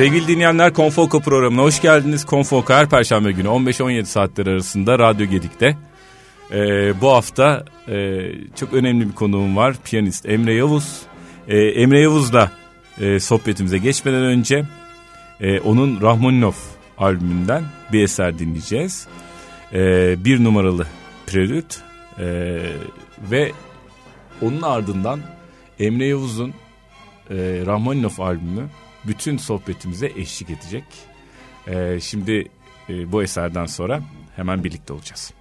Sevgili dinleyenler Konfoka programına hoş geldiniz. Konfoka her perşembe günü 15-17 saatler arasında Radyo Gedik'te. Ee, bu hafta e, çok önemli bir konuğum var. Piyanist Emre Yavuz. Ee, Emre Yavuz'la e, sohbetimize geçmeden önce e, onun Rahmaninov albümünden bir eser dinleyeceğiz. E, bir numaralı Prelüt e, ve onun ardından Emre Yavuz'un e, Rahmaninov albümü bütün sohbetimize eşlik edecek. E, şimdi e, bu eserden sonra hemen birlikte olacağız.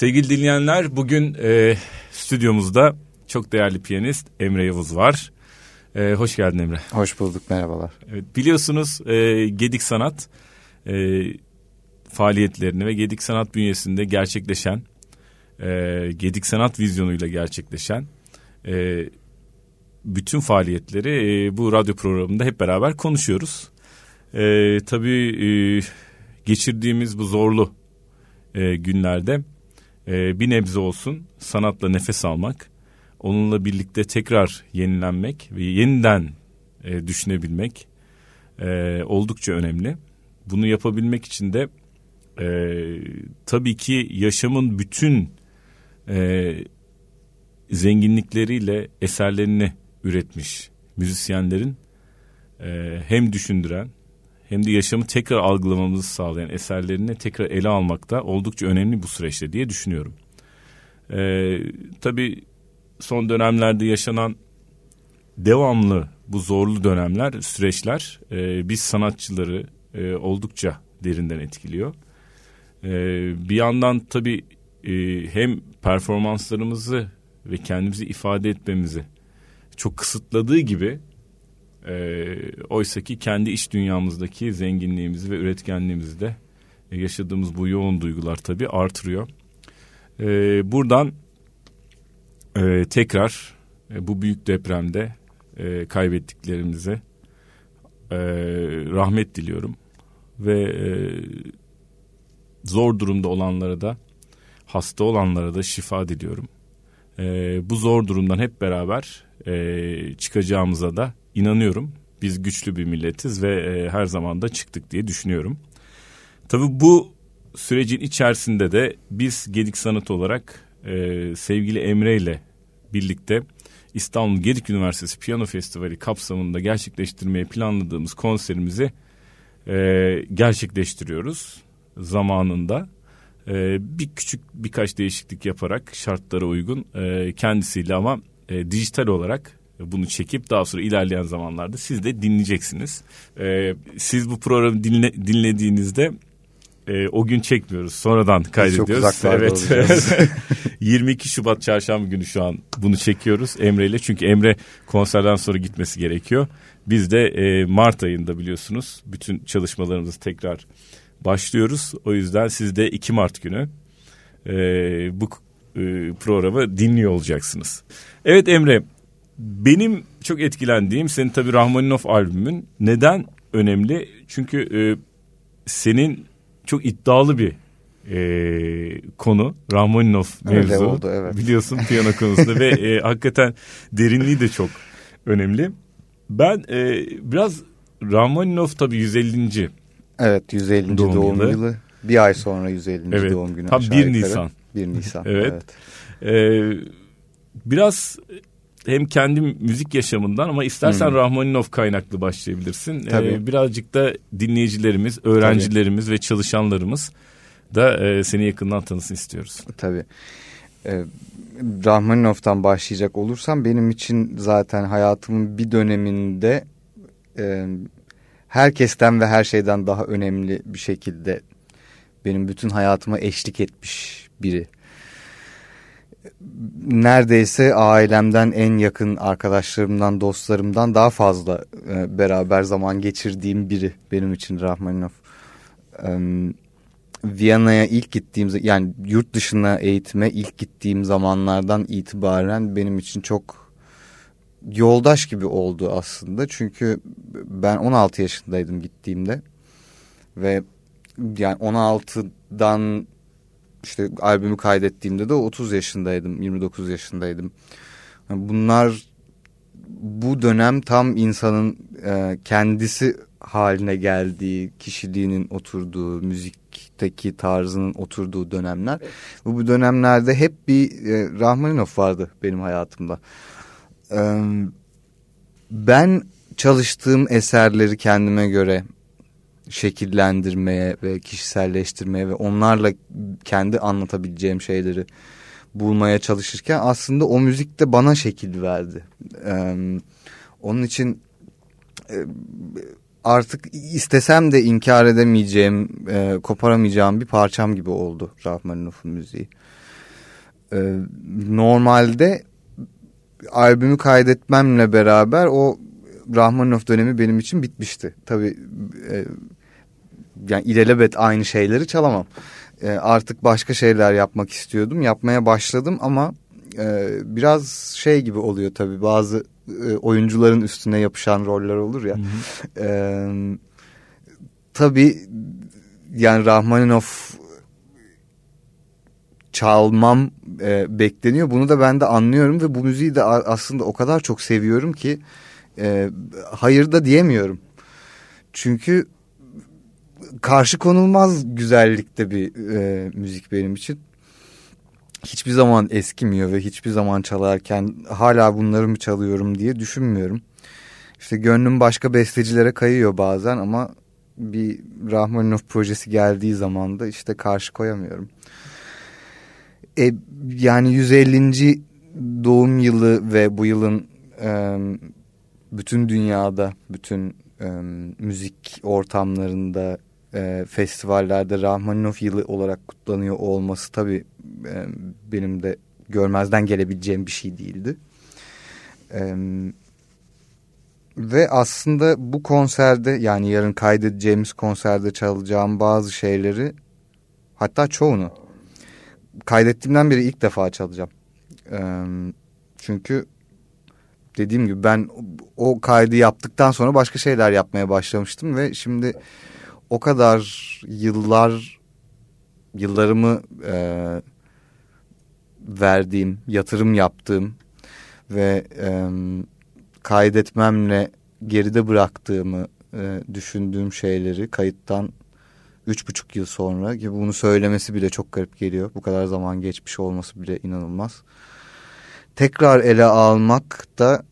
Sevgili dinleyenler bugün e, stüdyomuzda çok değerli piyanist Emre Yavuz var. E, hoş geldin Emre. Hoş bulduk merhabalar. Evet, biliyorsunuz e, Gedik Sanat e, faaliyetlerini ve Gedik Sanat bünyesinde gerçekleşen e, Gedik Sanat vizyonuyla gerçekleşen e, bütün faaliyetleri e, bu radyo programında hep beraber konuşuyoruz. E, tabii e, geçirdiğimiz bu zorlu e, günlerde e, bir nebze olsun sanatla nefes almak, onunla birlikte tekrar yenilenmek ve yeniden e, düşünebilmek e, oldukça önemli. Bunu yapabilmek için de e, tabii ki yaşamın bütün e, zenginlikleriyle eserlerini üretmiş müzisyenlerin e, hem düşündüren hem de yaşamı tekrar algılamamızı sağlayan eserlerini tekrar ele almakta oldukça önemli bu süreçte diye düşünüyorum. Ee, tabii son dönemlerde yaşanan devamlı bu zorlu dönemler, süreçler e, biz sanatçıları e, oldukça derinden etkiliyor. E, bir yandan tabii e, hem performanslarımızı ve kendimizi ifade etmemizi çok kısıtladığı gibi e, Oysa ki kendi iç dünyamızdaki zenginliğimizi ve üretkenliğimizi de e, yaşadığımız bu yoğun duygular tabii artırıyor. E, buradan e, tekrar e, bu büyük depremde e, kaybettiklerimize e, rahmet diliyorum. Ve e, zor durumda olanlara da hasta olanlara da şifa diliyorum. E, bu zor durumdan hep beraber e, çıkacağımıza da inanıyorum. Biz güçlü bir milletiz ve e, her zaman da çıktık diye düşünüyorum. Tabii bu sürecin içerisinde de biz Gedik Sanat olarak e, sevgili Emre ile birlikte İstanbul Gedik Üniversitesi Piyano Festivali kapsamında gerçekleştirmeye planladığımız konserimizi e, gerçekleştiriyoruz zamanında. E, bir küçük birkaç değişiklik yaparak şartlara uygun e, kendisiyle ama e, dijital olarak bunu çekip daha sonra ilerleyen zamanlarda siz de dinleyeceksiniz. Ee, siz bu programı dinle, dinlediğinizde e, o gün çekmiyoruz. Sonradan kaydediyoruz. Çok evet. 22 Şubat çarşamba günü şu an bunu çekiyoruz Emre ile. Çünkü Emre konserden sonra gitmesi gerekiyor. Biz de e, Mart ayında biliyorsunuz bütün çalışmalarımızı tekrar başlıyoruz. O yüzden siz de 2 Mart günü e, bu e, programı dinliyor olacaksınız. Evet Emre benim çok etkilendiğim senin tabii Rahmaninov albümün neden önemli? Çünkü e, senin çok iddialı bir e, konu Rahmaninov mevzu. Öyle oldu evet. Biliyorsun piyano konusunda ve e, hakikaten derinliği de çok önemli. Ben e, biraz Rahmaninov tabii 150. Evet 150. doğum, doğum yılı. yılı. Bir ay sonra 150. Evet, doğum günü. Tam 1 Nisan. 1 Nisan. evet. evet. E, biraz hem kendi müzik yaşamından ama istersen hmm. Rahmaninov kaynaklı başlayabilirsin. Tabii. Ee, birazcık da dinleyicilerimiz, öğrencilerimiz Tabii. ve çalışanlarımız da e, seni yakından tanısın istiyoruz. Tabii. Ee, Rahmaninov'tan başlayacak olursam benim için zaten hayatımın bir döneminde e, herkesten ve her şeyden daha önemli bir şekilde benim bütün hayatıma eşlik etmiş biri neredeyse ailemden en yakın arkadaşlarımdan, dostlarımdan daha fazla e, beraber zaman geçirdiğim biri benim için Rahmaninov. E, Viyana'ya ilk gittiğim yani yurt dışına eğitime ilk gittiğim zamanlardan itibaren benim için çok yoldaş gibi oldu aslında. Çünkü ben 16 yaşındaydım gittiğimde ve yani 16'dan işte albümü kaydettiğimde de 30 yaşındaydım, 29 yaşındaydım. Bunlar bu dönem tam insanın e, kendisi haline geldiği, kişiliğinin oturduğu, müzikteki tarzının oturduğu dönemler. Bu, bu dönemlerde hep bir e, Rahmaninov vardı benim hayatımda. E, ben çalıştığım eserleri kendime göre şekillendirmeye ve kişiselleştirmeye ve onlarla kendi anlatabileceğim şeyleri bulmaya çalışırken aslında o müzik de bana şekil verdi. Ee, onun için artık istesem de inkar edemeyeceğim, e, koparamayacağım bir parçam gibi oldu Rahmaninov'un müziği. E, normalde albümü kaydetmemle beraber o Rahmanov dönemi benim için bitmişti. Tabii e, yani ilelebet aynı şeyleri çalamam. E, artık başka şeyler yapmak istiyordum. Yapmaya başladım ama e, biraz şey gibi oluyor tabii bazı e, oyuncuların üstüne yapışan roller olur ya. Hı hı. E, tabii yani Rahmaninov çalmam e, bekleniyor. Bunu da ben de anlıyorum ve bu müziği de aslında o kadar çok seviyorum ki e, hayır da diyemiyorum. Çünkü karşı konulmaz güzellikte bir e, müzik benim için. Hiçbir zaman eskimiyor ve hiçbir zaman çalarken hala bunları mı çalıyorum diye düşünmüyorum. İşte gönlüm başka bestecilere kayıyor bazen ama bir Rahmaninov projesi geldiği zaman da işte karşı koyamıyorum. E, yani 150. doğum yılı ve bu yılın e, bütün dünyada, bütün e, müzik ortamlarında, e, festivallerde Rahmaninov yılı olarak kutlanıyor olması tabii e, benim de görmezden gelebileceğim bir şey değildi. E, ve aslında bu konserde yani yarın kaydedeceğimiz konserde çalacağım bazı şeyleri hatta çoğunu kaydettiğimden beri ilk defa çalacağım. E, çünkü dediğim gibi ben o kaydı yaptıktan sonra başka şeyler yapmaya başlamıştım ve şimdi o kadar yıllar yıllarımı e, verdiğim, yatırım yaptığım ve e, kaydetmemle geride bıraktığımı e, düşündüğüm şeyleri kayıttan üç buçuk yıl sonra ki bunu söylemesi bile çok garip geliyor. Bu kadar zaman geçmiş olması bile inanılmaz. Tekrar ele almak da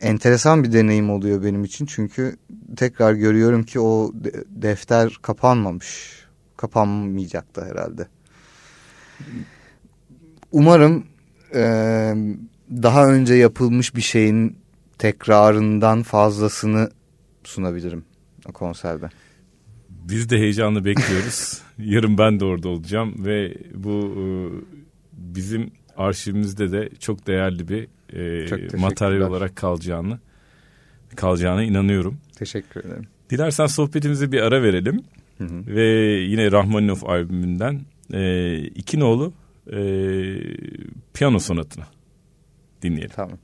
enteresan bir deneyim oluyor benim için. Çünkü tekrar görüyorum ki o defter kapanmamış. Kapanmayacak da herhalde. Umarım e, daha önce yapılmış bir şeyin tekrarından fazlasını sunabilirim o konserde. Biz de heyecanla bekliyoruz. Yarın ben de orada olacağım ve bu e, bizim arşivimizde de çok değerli bir e, materyal olarak kalacağını kalacağına inanıyorum. Teşekkür ederim. Dilersen sohbetimize bir ara verelim. Hı hı. Ve yine Rahmaninov albümünden e, iki nolu e, piyano sonatını dinleyelim. Tamam.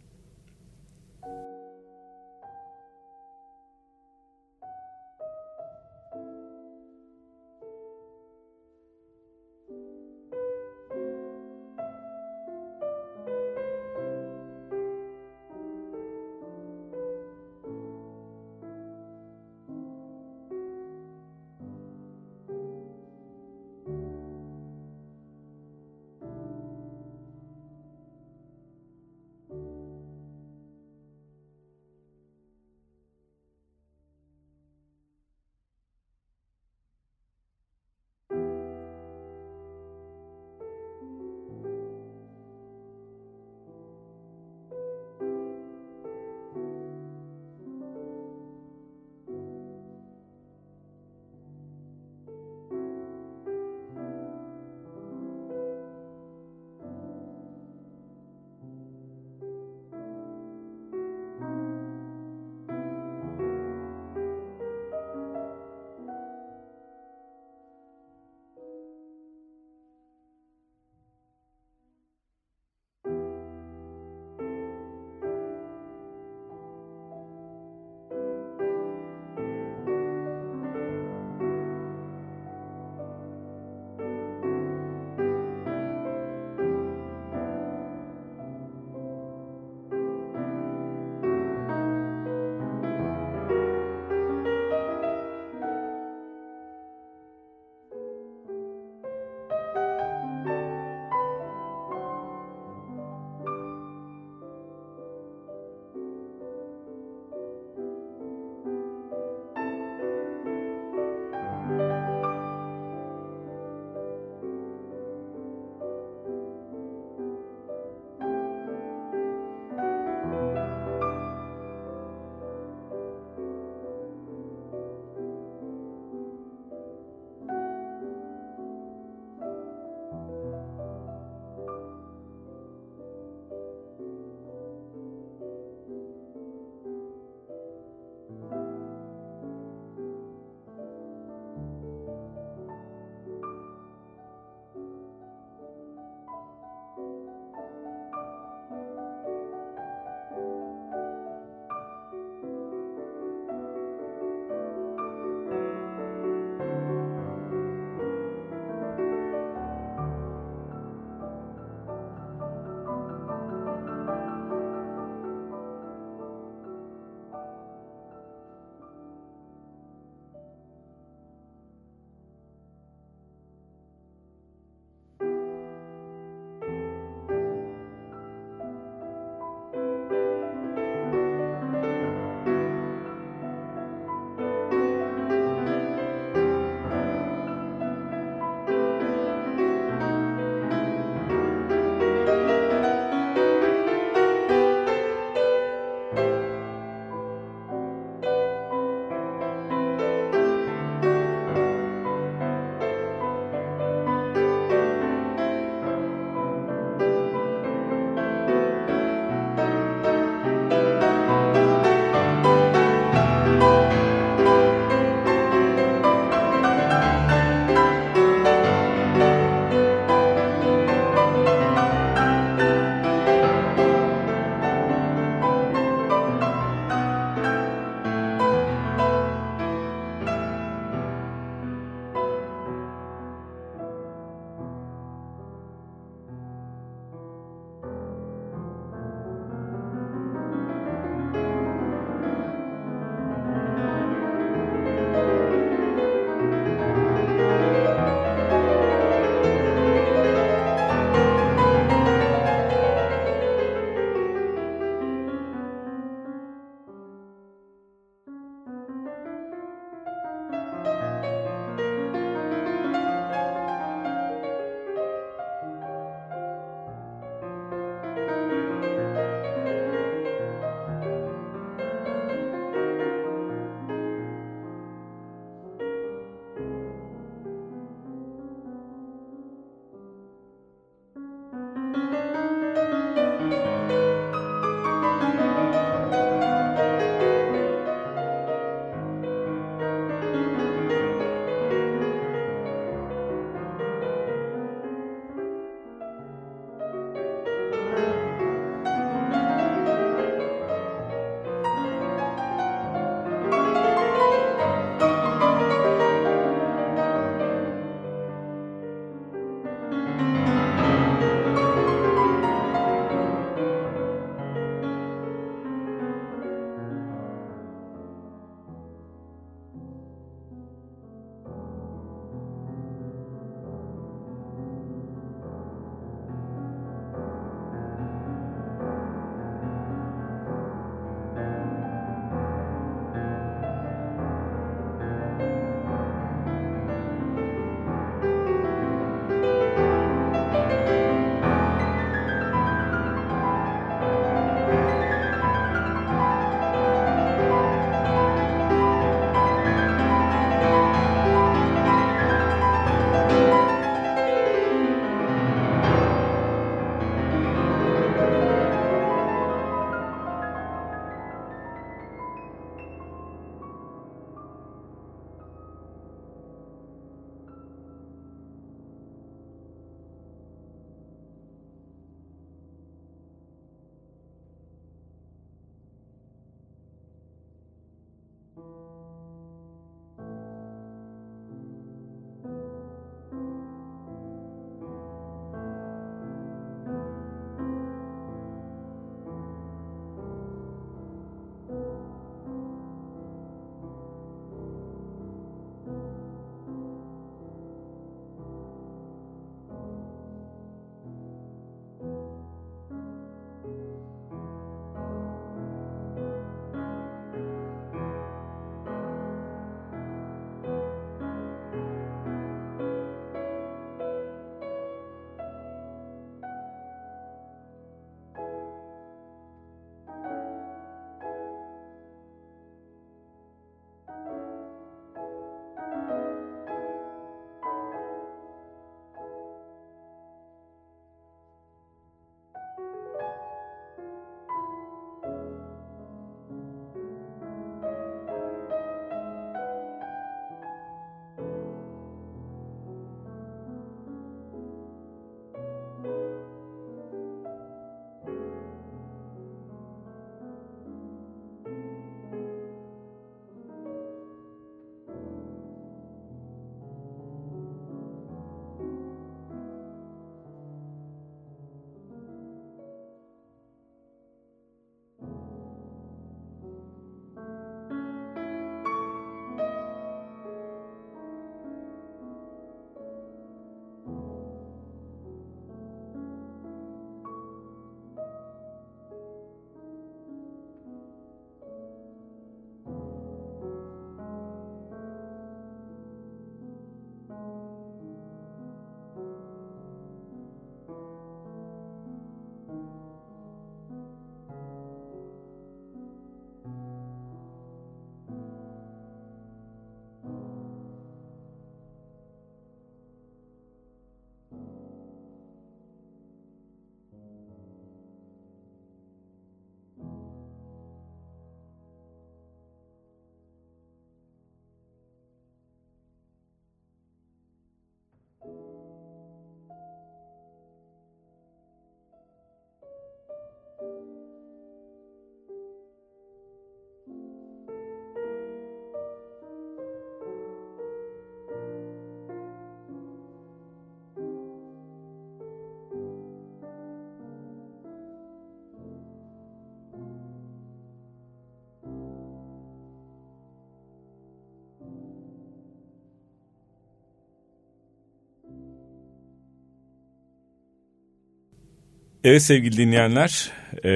Evet sevgili dinleyenler, e,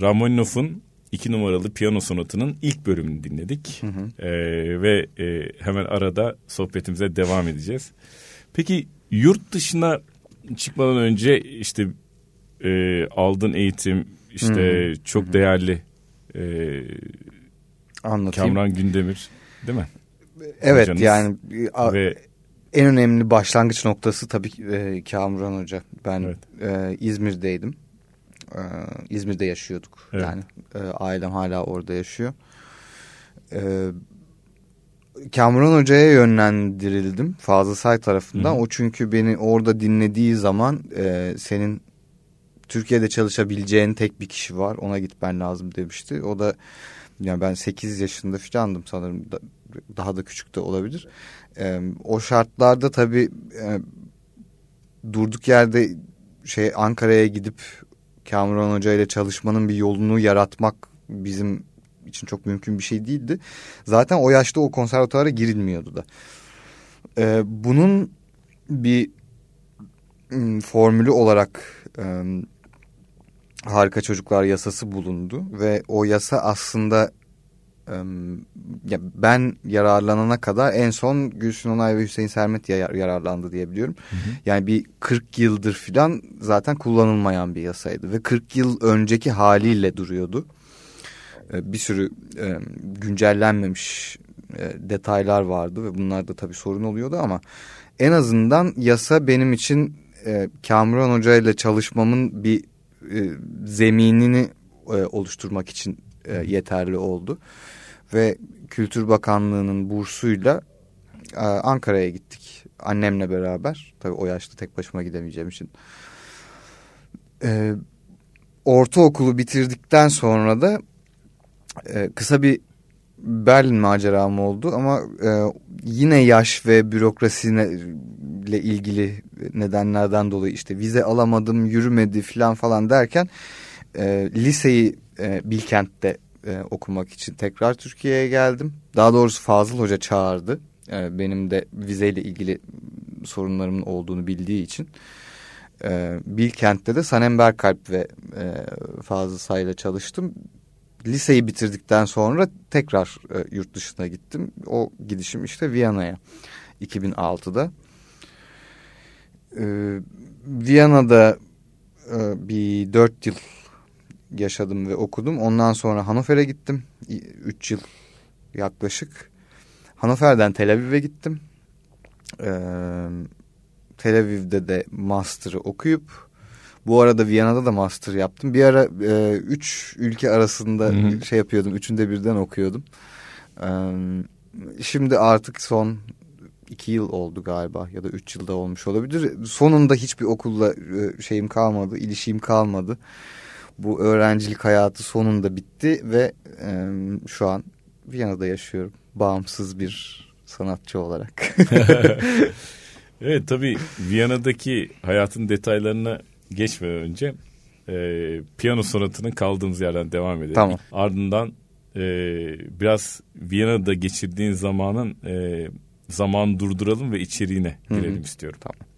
Rachmaninoff'un iki numaralı piyano sonatının ilk bölümünü dinledik. Hı hı. E, ve e, hemen arada sohbetimize devam edeceğiz. Peki yurt dışına çıkmadan önce işte e, aldığın eğitim, işte hı çok değerli e, Anlatayım. Kamran Gündemir değil mi? Evet Hocanız. yani ve en önemli başlangıç noktası tabii e, Kamuran Hoca. Ben evet. e, İzmir'deydim. E, İzmir'de yaşıyorduk. Evet. Yani e, ailem hala orada yaşıyor. E, Kamuran Hoca'ya yönlendirildim Fazıl Say tarafından. Hı. O çünkü beni orada dinlediği zaman e, senin Türkiye'de çalışabileceğin tek bir kişi var. Ona gitmen lazım demişti. O da yani ben 8 yaşında falandım sanırım. Daha da küçük de olabilir. E, o şartlarda tabii e, durduk yerde şey Ankara'ya gidip Kamuran Hoca ile çalışmanın bir yolunu yaratmak bizim için çok mümkün bir şey değildi. Zaten o yaşta o konservatuara girilmiyordu da. Ee, bunun bir formülü olarak e, harika çocuklar yasası bulundu ve o yasa aslında ya ben yararlanana kadar en son Gülsün Onay ve Hüseyin Sermet yararlandı diyebiliyorum. Hı hı. Yani bir 40 yıldır filan zaten kullanılmayan bir yasaydı ve 40 yıl önceki haliyle duruyordu. Bir sürü güncellenmemiş detaylar vardı ve bunlar da tabii sorun oluyordu ama en azından yasa benim için Kamuran Hoca ile çalışmamın bir zeminini oluşturmak için yeterli oldu ve Kültür Bakanlığı'nın bursuyla e, Ankara'ya gittik. Annemle beraber. Tabii o yaşta tek başıma gidemeyeceğim için. E, ortaokulu bitirdikten sonra da e, kısa bir Berlin maceram oldu ama e, yine yaş ve bürokrasiyle ilgili nedenlerden dolayı işte vize alamadım, yürümedi falan falan derken e, liseyi e, Bilkent'te e, okumak için tekrar Türkiye'ye geldim. Daha doğrusu Fazıl Hoca çağırdı. E, benim de vizeyle ilgili sorunlarımın olduğunu bildiği için. E, Bilkent'te de Sanem Berkalp ve e, Fazıl Say'la çalıştım. Liseyi bitirdikten sonra tekrar e, yurt dışına gittim. O gidişim işte Viyana'ya 2006'da. E, Viyana'da e, bir dört yıl yaşadım ve okudum. Ondan sonra Hannover'e gittim. Üç yıl yaklaşık. Hannover'den Tel Aviv'e gittim. Ee, Tel Aviv'de de master'ı okuyup bu arada Viyana'da da master yaptım. Bir ara e, üç ülke arasında hı hı. şey yapıyordum. Üçünde birden okuyordum. Ee, şimdi artık son iki yıl oldu galiba ya da üç yılda olmuş olabilir. Sonunda hiçbir okulla şeyim kalmadı, ilişiğim kalmadı bu öğrencilik hayatı sonunda bitti ve e, şu an Viyana'da yaşıyorum. Bağımsız bir sanatçı olarak. evet tabii Viyana'daki hayatın detaylarına geçmeden önce e, piyano sonatının kaldığımız yerden devam edelim. Tamam. Ardından e, biraz Viyana'da geçirdiğin zamanın e, zaman durduralım ve içeriğine girelim Hı -hı. istiyorum. Tamam.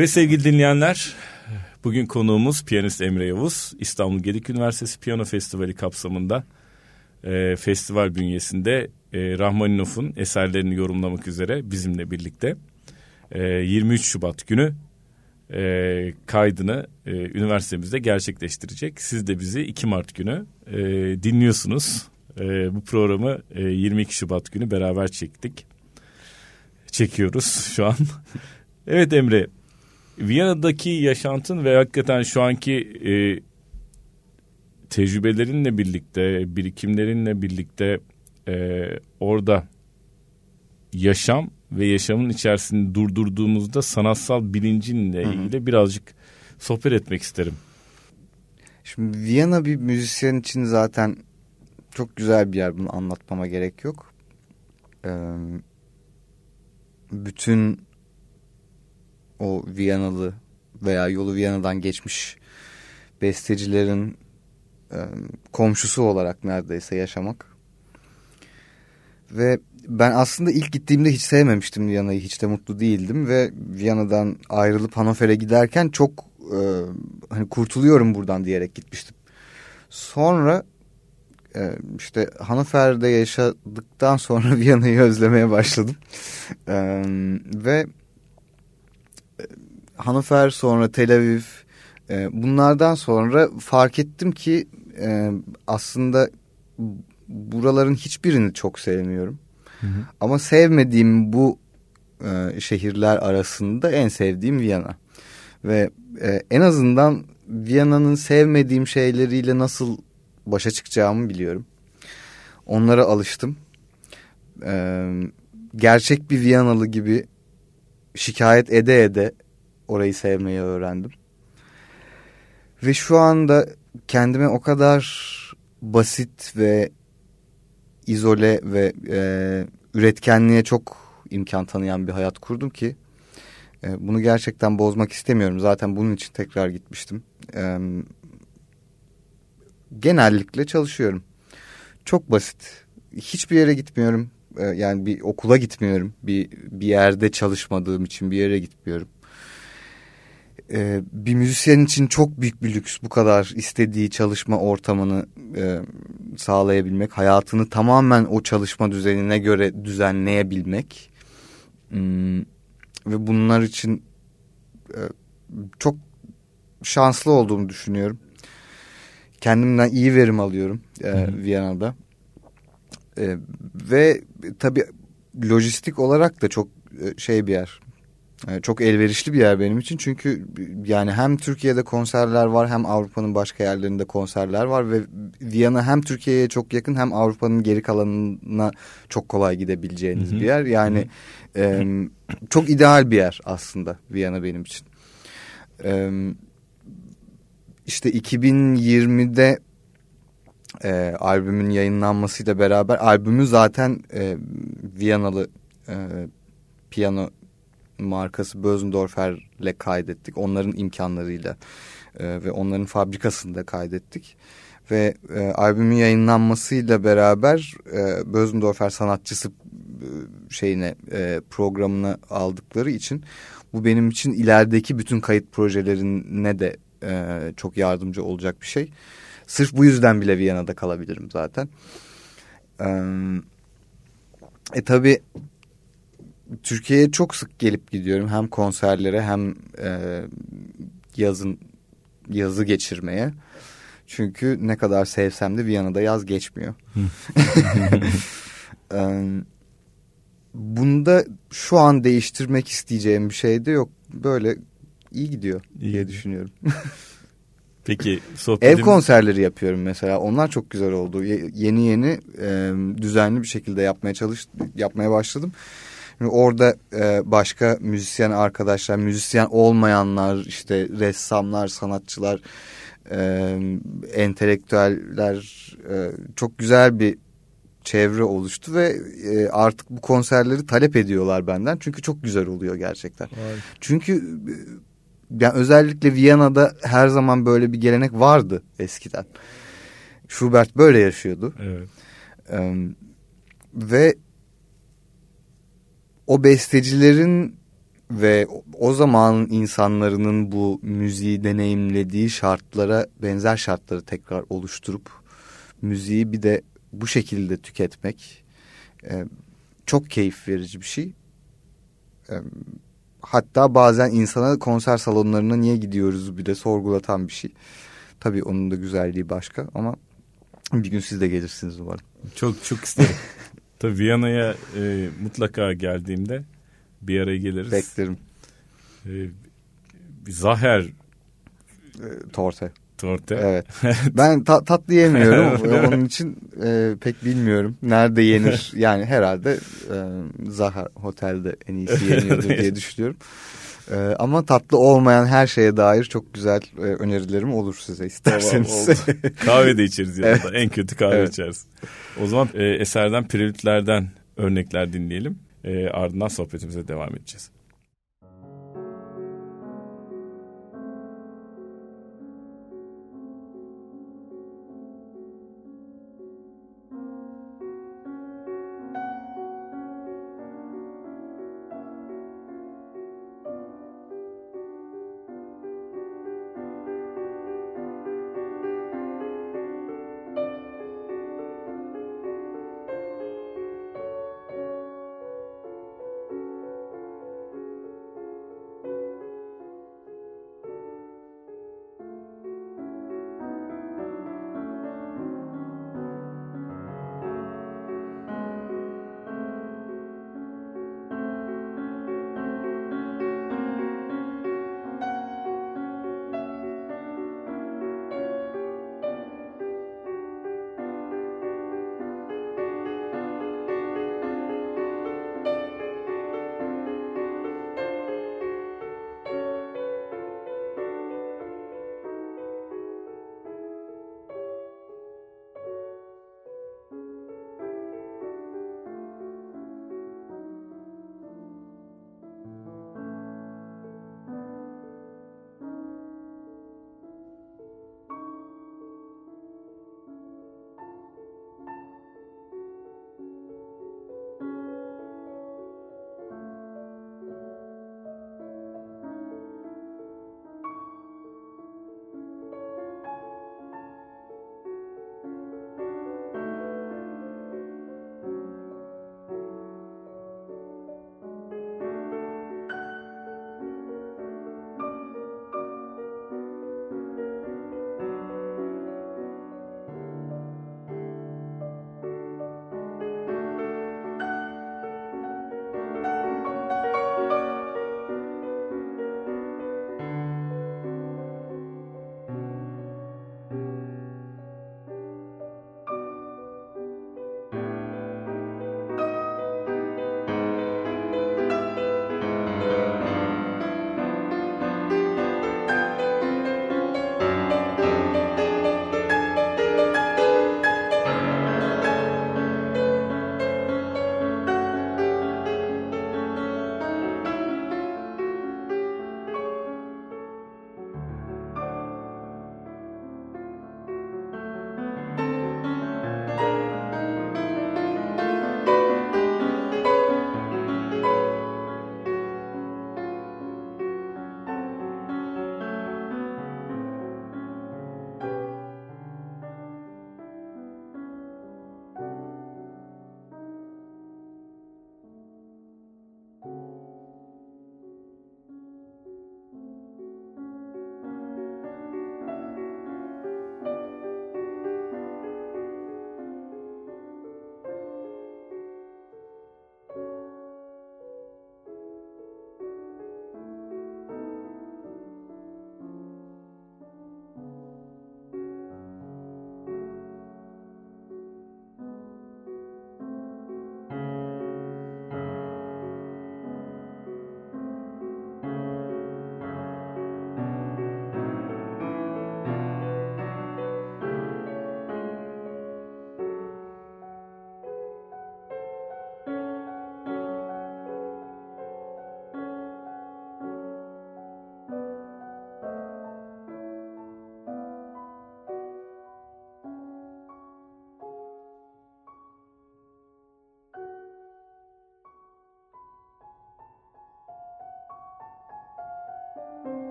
Evet sevgili dinleyenler, bugün konuğumuz piyanist Emre Yavuz. İstanbul Gedik Üniversitesi Piyano Festivali kapsamında e, festival bünyesinde e, Rahmaninov'un eserlerini yorumlamak üzere bizimle birlikte e, 23 Şubat günü e, kaydını e, üniversitemizde gerçekleştirecek. Siz de bizi 2 Mart günü e, dinliyorsunuz. E, bu programı e, 22 Şubat günü beraber çektik. Çekiyoruz şu an. evet Emre, Viyana'daki yaşantın ve hakikaten şu anki e, tecrübelerinle birlikte, birikimlerinle birlikte e, orada yaşam ve yaşamın içerisinde durdurduğumuzda sanatsal bilincinle ilgili birazcık sohbet etmek isterim. Şimdi Viyana bir müzisyen için zaten çok güzel bir yer bunu anlatmama gerek yok. Ee, bütün o Viyanalı veya yolu Viyana'dan geçmiş bestecilerin e, komşusu olarak neredeyse yaşamak. Ve ben aslında ilk gittiğimde hiç sevmemiştim Viyana'yı. Hiç de mutlu değildim ve Viyana'dan ayrılıp Hanover'e giderken çok e, hani kurtuluyorum buradan diyerek gitmiştim. Sonra e, işte Hanover'de yaşadıktan sonra Viyana'yı özlemeye başladım. E, ve Hanover sonra Tel Aviv e, bunlardan sonra fark ettim ki e, aslında buraların hiçbirini çok sevmiyorum. Hı hı. Ama sevmediğim bu e, şehirler arasında en sevdiğim Viyana. Ve e, en azından Viyana'nın sevmediğim şeyleriyle nasıl başa çıkacağımı biliyorum. Onlara alıştım. E, gerçek bir Viyanalı gibi şikayet ede ede orayı sevmeyi öğrendim. Ve şu anda kendime o kadar basit ve izole ve e, üretkenliğe çok imkan tanıyan bir hayat kurdum ki e, bunu gerçekten bozmak istemiyorum. Zaten bunun için tekrar gitmiştim. E, genellikle çalışıyorum. Çok basit. Hiçbir yere gitmiyorum. E, yani bir okula gitmiyorum. Bir bir yerde çalışmadığım için bir yere gitmiyorum e, bir müzisyen için çok büyük bir lüks bu kadar istediği çalışma ortamını e, sağlayabilmek. Hayatını tamamen o çalışma düzenine göre düzenleyebilmek. Hmm, ve bunlar için e, çok şanslı olduğumu düşünüyorum. Kendimden iyi verim alıyorum e, Viyana'da. E, ve tabii lojistik olarak da çok e, şey bir yer çok elverişli bir yer benim için çünkü yani hem Türkiye'de konserler var hem Avrupa'nın başka yerlerinde konserler var ve Viyana hem Türkiye'ye çok yakın hem Avrupa'nın geri kalanına çok kolay gidebileceğiniz Hı -hı. bir yer. Yani e, çok ideal bir yer aslında Viyana benim için. E, işte 2020'de e, albümün yayınlanmasıyla beraber albümü zaten e, Viyanalı e, piyano markası Bösendorfer'le kaydettik. Onların imkanlarıyla e, ve onların fabrikasında kaydettik. Ve e, albümün yayınlanmasıyla beraber e, Bösendorfer sanatçısı e, şeyine e, programına aldıkları için bu benim için ilerideki bütün kayıt projelerine de e, çok yardımcı olacak bir şey. Sırf bu yüzden bile Viyana'da kalabilirim zaten. E, e tabi Türkiye'ye çok sık gelip gidiyorum. Hem konserlere hem e, yazın yazı geçirmeye. Çünkü ne kadar sevsem de Viyana'da yaz geçmiyor. bunda şu an değiştirmek isteyeceğim bir şey de yok. Böyle iyi gidiyor iyi. diye düşünüyorum. Peki sohbetim... Ev konserleri yapıyorum mesela. Onlar çok güzel oldu. Yeni yeni e, düzenli bir şekilde yapmaya çalış yapmaya başladım. Orada e, başka müzisyen arkadaşlar, müzisyen olmayanlar, işte ressamlar, sanatçılar, e, entelektüeller e, çok güzel bir çevre oluştu ve e, artık bu konserleri talep ediyorlar benden. Çünkü çok güzel oluyor gerçekten. Evet. Çünkü e, yani özellikle Viyana'da her zaman böyle bir gelenek vardı eskiden. Schubert böyle yaşıyordu. Evet. E, ve o bestecilerin ve o zaman insanların bu müziği deneyimlediği şartlara benzer şartları tekrar oluşturup müziği bir de bu şekilde tüketmek e, çok keyif verici bir şey. E, hatta bazen insana konser salonlarına niye gidiyoruz bir de sorgulatan bir şey. Tabii onun da güzelliği başka ama bir gün siz de gelirsiniz umarım. Çok çok isterim. Tabii Viyana'ya e, mutlaka geldiğimde bir araya geliriz. Beklerim. E, Zaher e, Torte. Torte. Evet. Ben ta tatlı yemiyorum. Onun için e, pek bilmiyorum. Nerede yenir? Yani herhalde e, Zahar Hotel'de en iyisi yeniyordur diye düşünüyorum. E, ama tatlı olmayan her şeye dair çok güzel e, önerilerim olur size isterseniz. Tamam, kahve de içeriz yanında. Evet. En kötü kahve evet. içeriz. O zaman e, eserden Prelütlerden örnekler dinleyelim. E, ardından sohbetimize devam edeceğiz.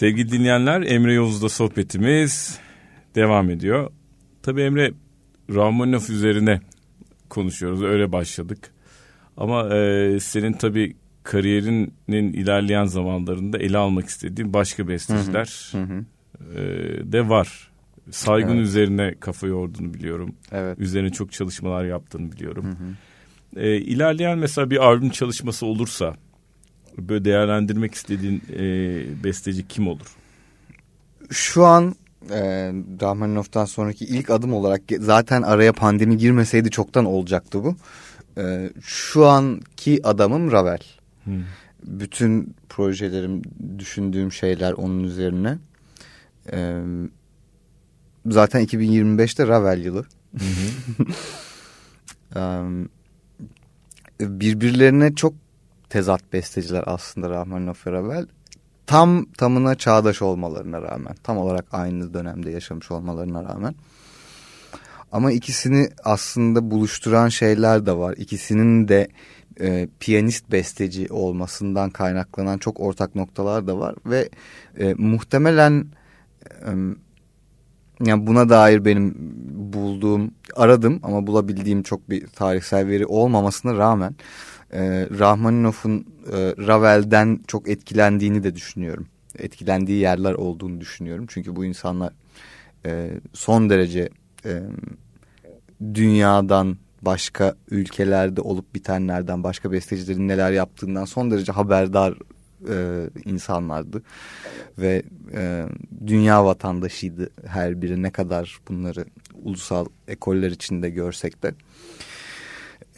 Sevgili dinleyenler Emre Yavuz'da sohbetimiz devam ediyor. Tabii Emre Rahmaninoff üzerine konuşuyoruz öyle başladık. Ama e, senin tabii kariyerinin ilerleyen zamanlarında ele almak istediğin başka besteciler hı hı. E, de var. Saygın evet. üzerine kafa yorduğunu biliyorum. Evet. Üzerine çok çalışmalar yaptığını biliyorum. Hı hı. E, ilerleyen mesela bir albüm çalışması olursa böyle değerlendirmek istediğin e, besteci kim olur? Şu an e, Rahmaninov'dan sonraki ilk adım olarak zaten araya pandemi girmeseydi çoktan olacaktı bu. E, şu anki adamım Ravel. Hmm. Bütün projelerim, düşündüğüm şeyler onun üzerine. E, zaten 2025'te Ravel yılı. Hı hı. birbirlerine çok tezat besteciler aslında Rahmaninoff ve Ravel. Tam tamına çağdaş olmalarına rağmen, tam olarak aynı dönemde yaşamış olmalarına rağmen. Ama ikisini aslında buluşturan şeyler de var. İkisinin de e, piyanist besteci olmasından kaynaklanan çok ortak noktalar da var. Ve e, muhtemelen e, yani buna dair benim bulduğum, aradım ama bulabildiğim çok bir tarihsel veri olmamasına rağmen e, Rahmaninov'un e, Ravel'den çok etkilendiğini de düşünüyorum. Etkilendiği yerler olduğunu düşünüyorum. Çünkü bu insanlar e, son derece e, dünyadan başka ülkelerde olup bitenlerden başka bestecilerin neler yaptığından son derece haberdar e, insanlardı ve e, dünya vatandaşıydı her biri ne kadar bunları ulusal ekoller içinde görsek de.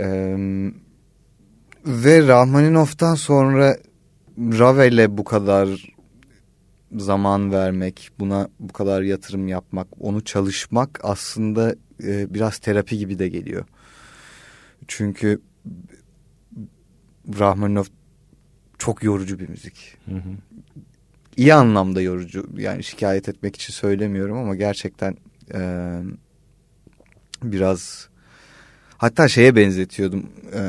E, ve Rahmaninov'tan sonra Ravel'e bu kadar zaman vermek, buna bu kadar yatırım yapmak, onu çalışmak aslında e, biraz terapi gibi de geliyor. Çünkü Rahmaninov çok yorucu bir müzik. Hı hı. İyi anlamda yorucu. Yani şikayet etmek için söylemiyorum ama gerçekten e, biraz hatta şeye benzetiyordum. E,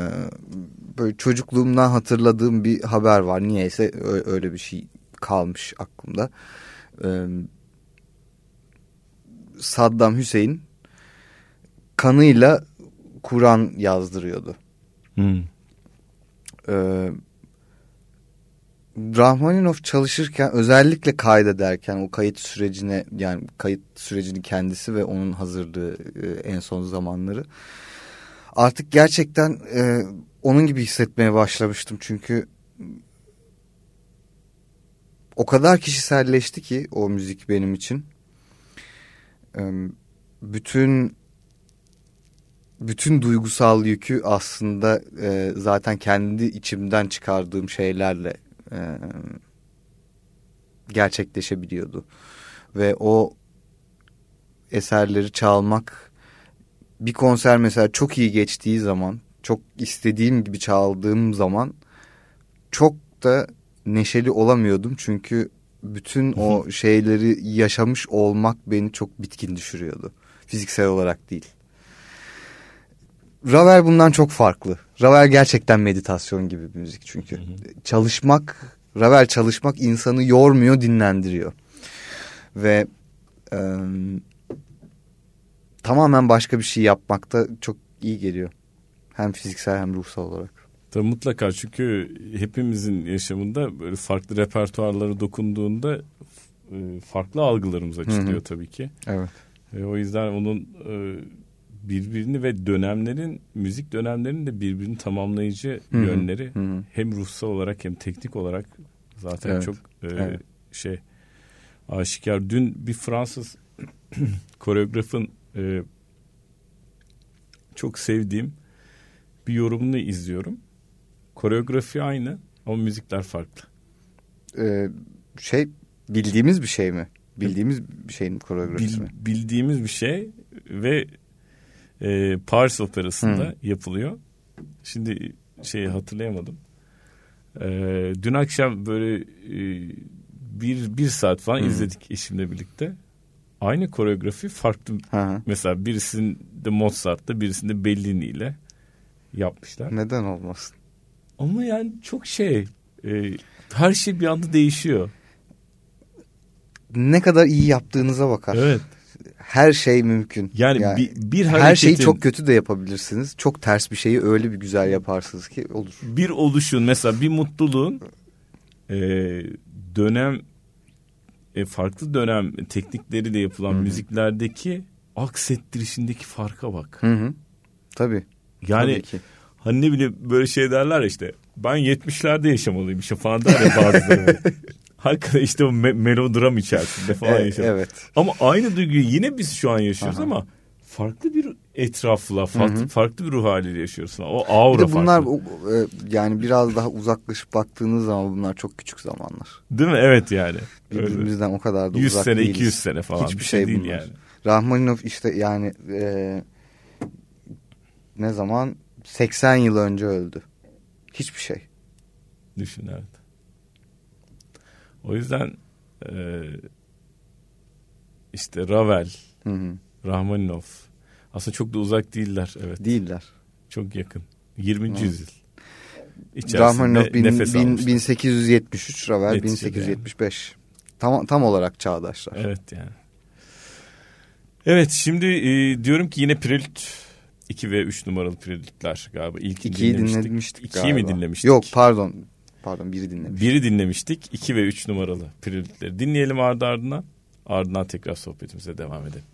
böyle çocukluğumdan hatırladığım bir haber var. Niyeyse öyle bir şey kalmış aklımda. Ee, Saddam Hüseyin kanıyla Kur'an yazdırıyordu. Hmm. Ee, Rahmaninov çalışırken özellikle kaydederken o kayıt sürecine yani kayıt sürecini kendisi ve onun hazırlığı e, en son zamanları artık gerçekten e, onun gibi hissetmeye başlamıştım çünkü o kadar kişiselleşti ki o müzik benim için. Bütün bütün duygusal yükü aslında e, zaten kendi içimden çıkardığım şeylerle e, gerçekleşebiliyordu. Ve o eserleri çalmak bir konser mesela çok iyi geçtiği zaman çok istediğim gibi çaldığım zaman çok da neşeli olamıyordum. Çünkü bütün o şeyleri yaşamış olmak beni çok bitkin düşürüyordu. Fiziksel olarak değil. Ravel bundan çok farklı. Ravel gerçekten meditasyon gibi bir müzik çünkü. Çalışmak, Ravel çalışmak insanı yormuyor, dinlendiriyor. Ve e, tamamen başka bir şey yapmakta çok iyi geliyor. Hem fiziksel hem ruhsal olarak. Tabii mutlaka çünkü hepimizin yaşamında böyle farklı repertuarlara dokunduğunda e, farklı algılarımız açılıyor Hı-hı. tabii ki. Evet. E, o yüzden onun e, birbirini ve dönemlerin müzik dönemlerinin de birbirini tamamlayıcı Hı-hı. yönleri Hı-hı. hem ruhsal olarak hem teknik olarak zaten evet. çok e, evet. şey aşikar. Dün bir Fransız koreografın e, çok sevdiğim bir yorumunu izliyorum. Koreografi aynı ama müzikler farklı. Ee, şey bildiğimiz bir şey mi? Bildiğimiz bir şeyin koreografisi Bil, mi? Bildiğimiz bir şey ve e, Paris Operası'nda hmm. yapılıyor. Şimdi şeyi hatırlayamadım. E, dün akşam böyle e, bir, bir saat falan hmm. izledik eşimle birlikte. Aynı koreografi farklı. Hı Mesela birisinde Mozart'ta birisinde Bellini ile yapmışlar. Neden olmasın? Ama yani çok şey e, her şey bir anda değişiyor. ne kadar iyi yaptığınıza bakar. Evet. Her şey mümkün. Yani, yani bir, bir hareketin... Her şeyi çok kötü de yapabilirsiniz. Çok ters bir şeyi öyle bir güzel yaparsınız ki olur. Bir oluşun mesela bir mutluluğun e, dönem e, farklı dönem teknikleriyle yapılan Hı-hı. müziklerdeki aksettirişindeki farka bak. Hı hı. Tabii. Yani hani ne bileyim böyle şey derler işte ben 70'lerde yaşamalıyım işte falan der ya bazıları. Hakikaten işte o me- melodram içerisinde falan evet, yaşamak. Evet. Ama aynı duyguyu yine biz şu an yaşıyoruz Aha. ama farklı bir etrafla, farklı, farklı bir ruh haliyle yaşıyorsun. O aura bir de bunlar farklı. E, yani biraz daha uzaklaşıp baktığınız zaman bunlar çok küçük zamanlar. Değil mi? Evet yani. Birbirimizden o kadar da 100 uzak sene, değiliz. 200 sene falan. Hiçbir şey, şey değil bunlar. yani. Rahmaninov işte yani e, ne zaman 80 yıl önce öldü. Hiçbir şey. Düşün evet. O yüzden e, işte Ravel, hı hı. Rahmaninov aslında çok da uzak değiller. Evet. Değiller. Çok yakın. 20. Evet. yüzyıl. Rahmaninov bin, bin, 1873, Ravel Net 1875. Yani. Tam, tam olarak çağdaşlar. Evet yani. Evet şimdi e, diyorum ki yine Prelude 2 ve 3 numaralı Prelude'ler galiba. İlk İkiyi dinlemiştik. dinlemiştik 2'yi mi dinlemiştik? Yok pardon. Pardon biri dinlemiştik. Biri dinlemiştik. 2 ve 3 numaralı Prelude'leri. Dinleyelim ardı ardına. Ardından tekrar sohbetimize devam edelim.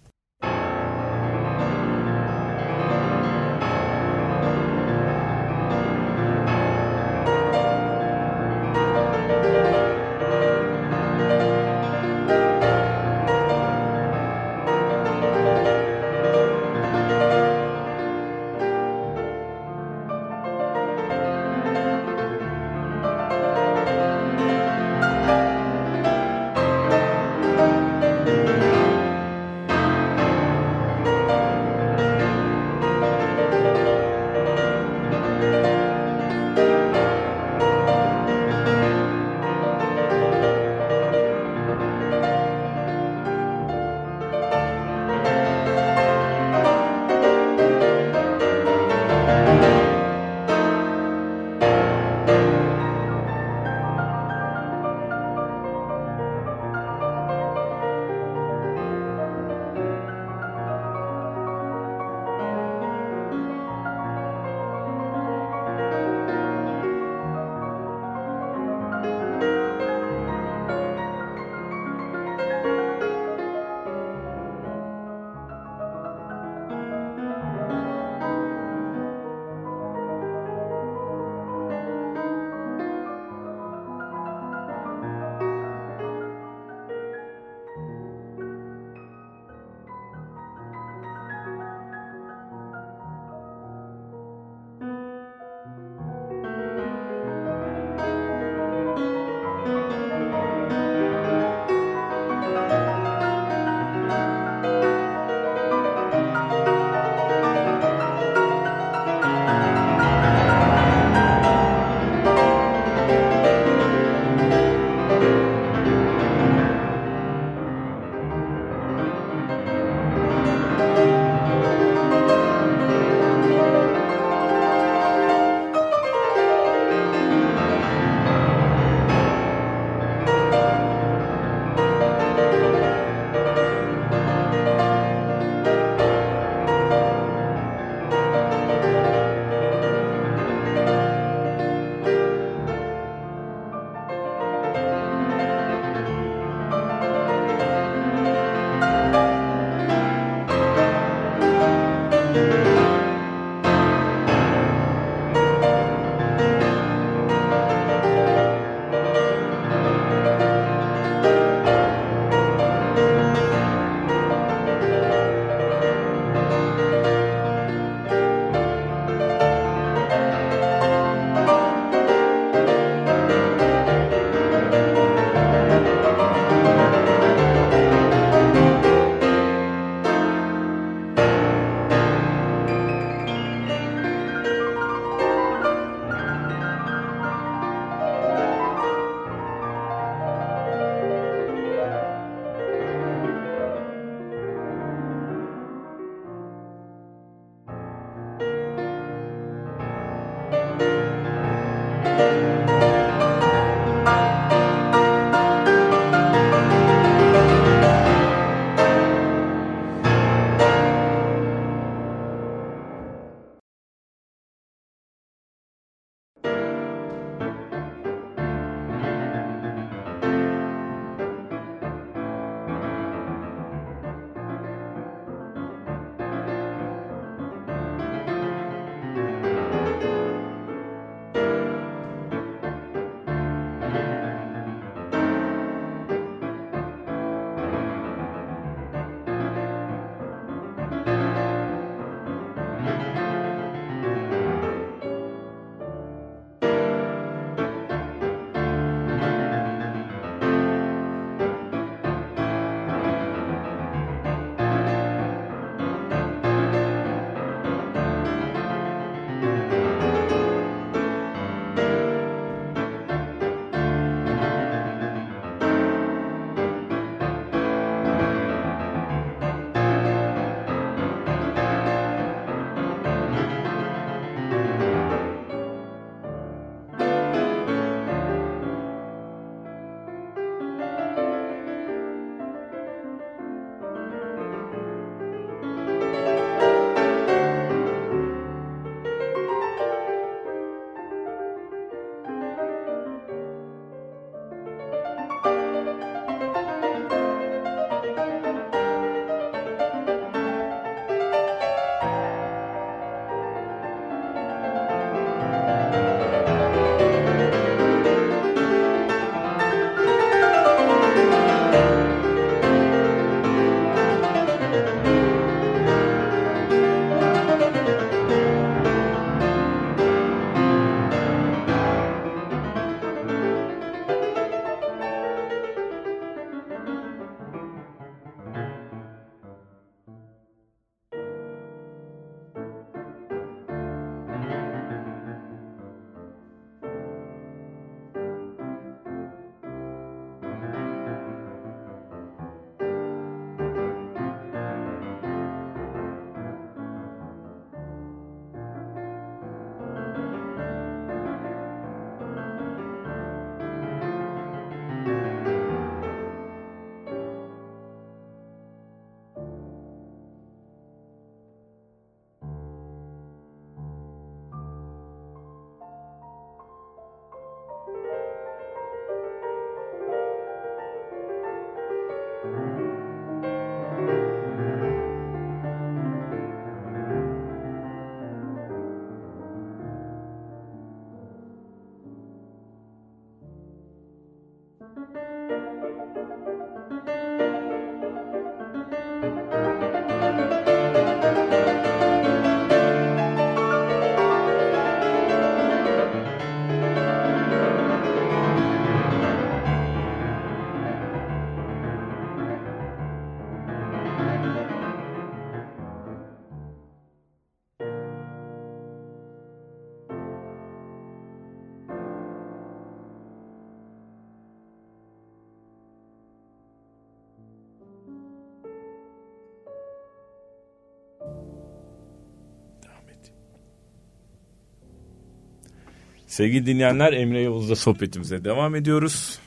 Sevgili dinleyenler Emre Yavuz'la sohbetimize devam ediyoruz.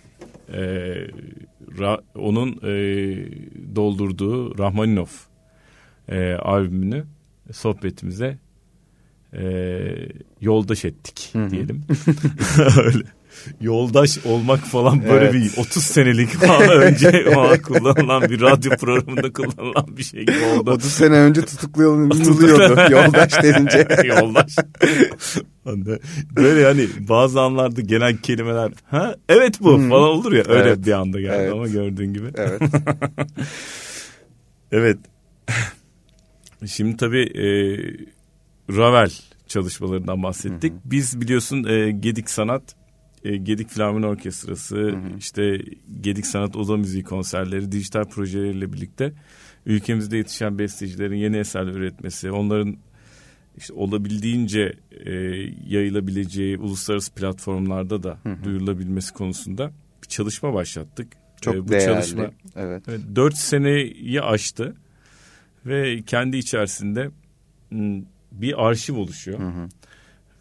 Ee, ra, onun e, doldurduğu Rahmaninov e, albümünü sohbetimize e, yoldaş ettik diyelim. Öyle. Yoldaş olmak falan böyle evet. bir 30 senelik falan önce kullanılan bir radyo programında kullanılan bir şey gibi oldu. 30 sene önce tutukluyordu yoldaş denince. yoldaş. böyle yani bazı anlarda gelen kelimeler ha evet bu hmm. falan olur ya öyle evet. bir anda geldi evet. ama gördüğün gibi. Evet. evet. Şimdi tabii e, Ravel çalışmalarından bahsettik. Hı hı. Biz biliyorsun e, Gedik Sanat, e, Gedik Filarmoni Orkestrası, hı hı. işte Gedik Sanat Oda Müziği konserleri, dijital projeleriyle birlikte ülkemizde yetişen bestecilerin yeni eserler üretmesi, onların işte olabildiğince e, yayılabileceği uluslararası platformlarda da hı hı. duyurulabilmesi konusunda bir çalışma başlattık. Çok e, bu değerli. Çalışma, evet. evet. Dört seneyi aştı ve kendi içerisinde bir arşiv oluşuyor. Hı hı.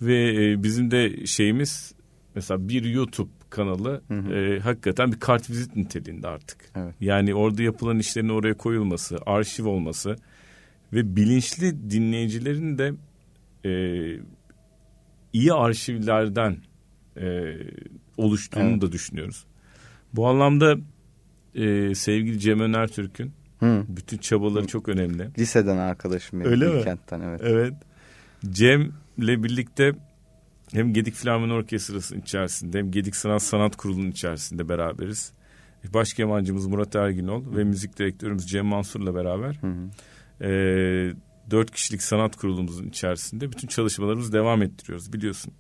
Ve e, bizim de şeyimiz mesela bir YouTube kanalı hı hı. E, hakikaten bir kart vizit niteliğinde artık. Evet. Yani orada yapılan işlerin oraya koyulması, arşiv olması ve bilinçli dinleyicilerin de e, iyi arşivlerden e, oluştuğunu evet. da düşünüyoruz. Bu anlamda e, sevgili Cem Öner Türk'ün Hı. bütün çabaları Hı. çok önemli. Liseden arkadaşım benim. Öyle mi? Kentten, evet. Evet. Cem'le birlikte hem Gedik Filarmoni Orkestrası'nın içerisinde hem Gedik Sanat Sanat Kurulu'nun içerisinde beraberiz. Baş kemancımız Murat Erginol ve müzik direktörümüz Cem Mansur'la beraber hı hı. E, dört kişilik sanat kurulumuzun içerisinde bütün çalışmalarımızı devam ettiriyoruz biliyorsun.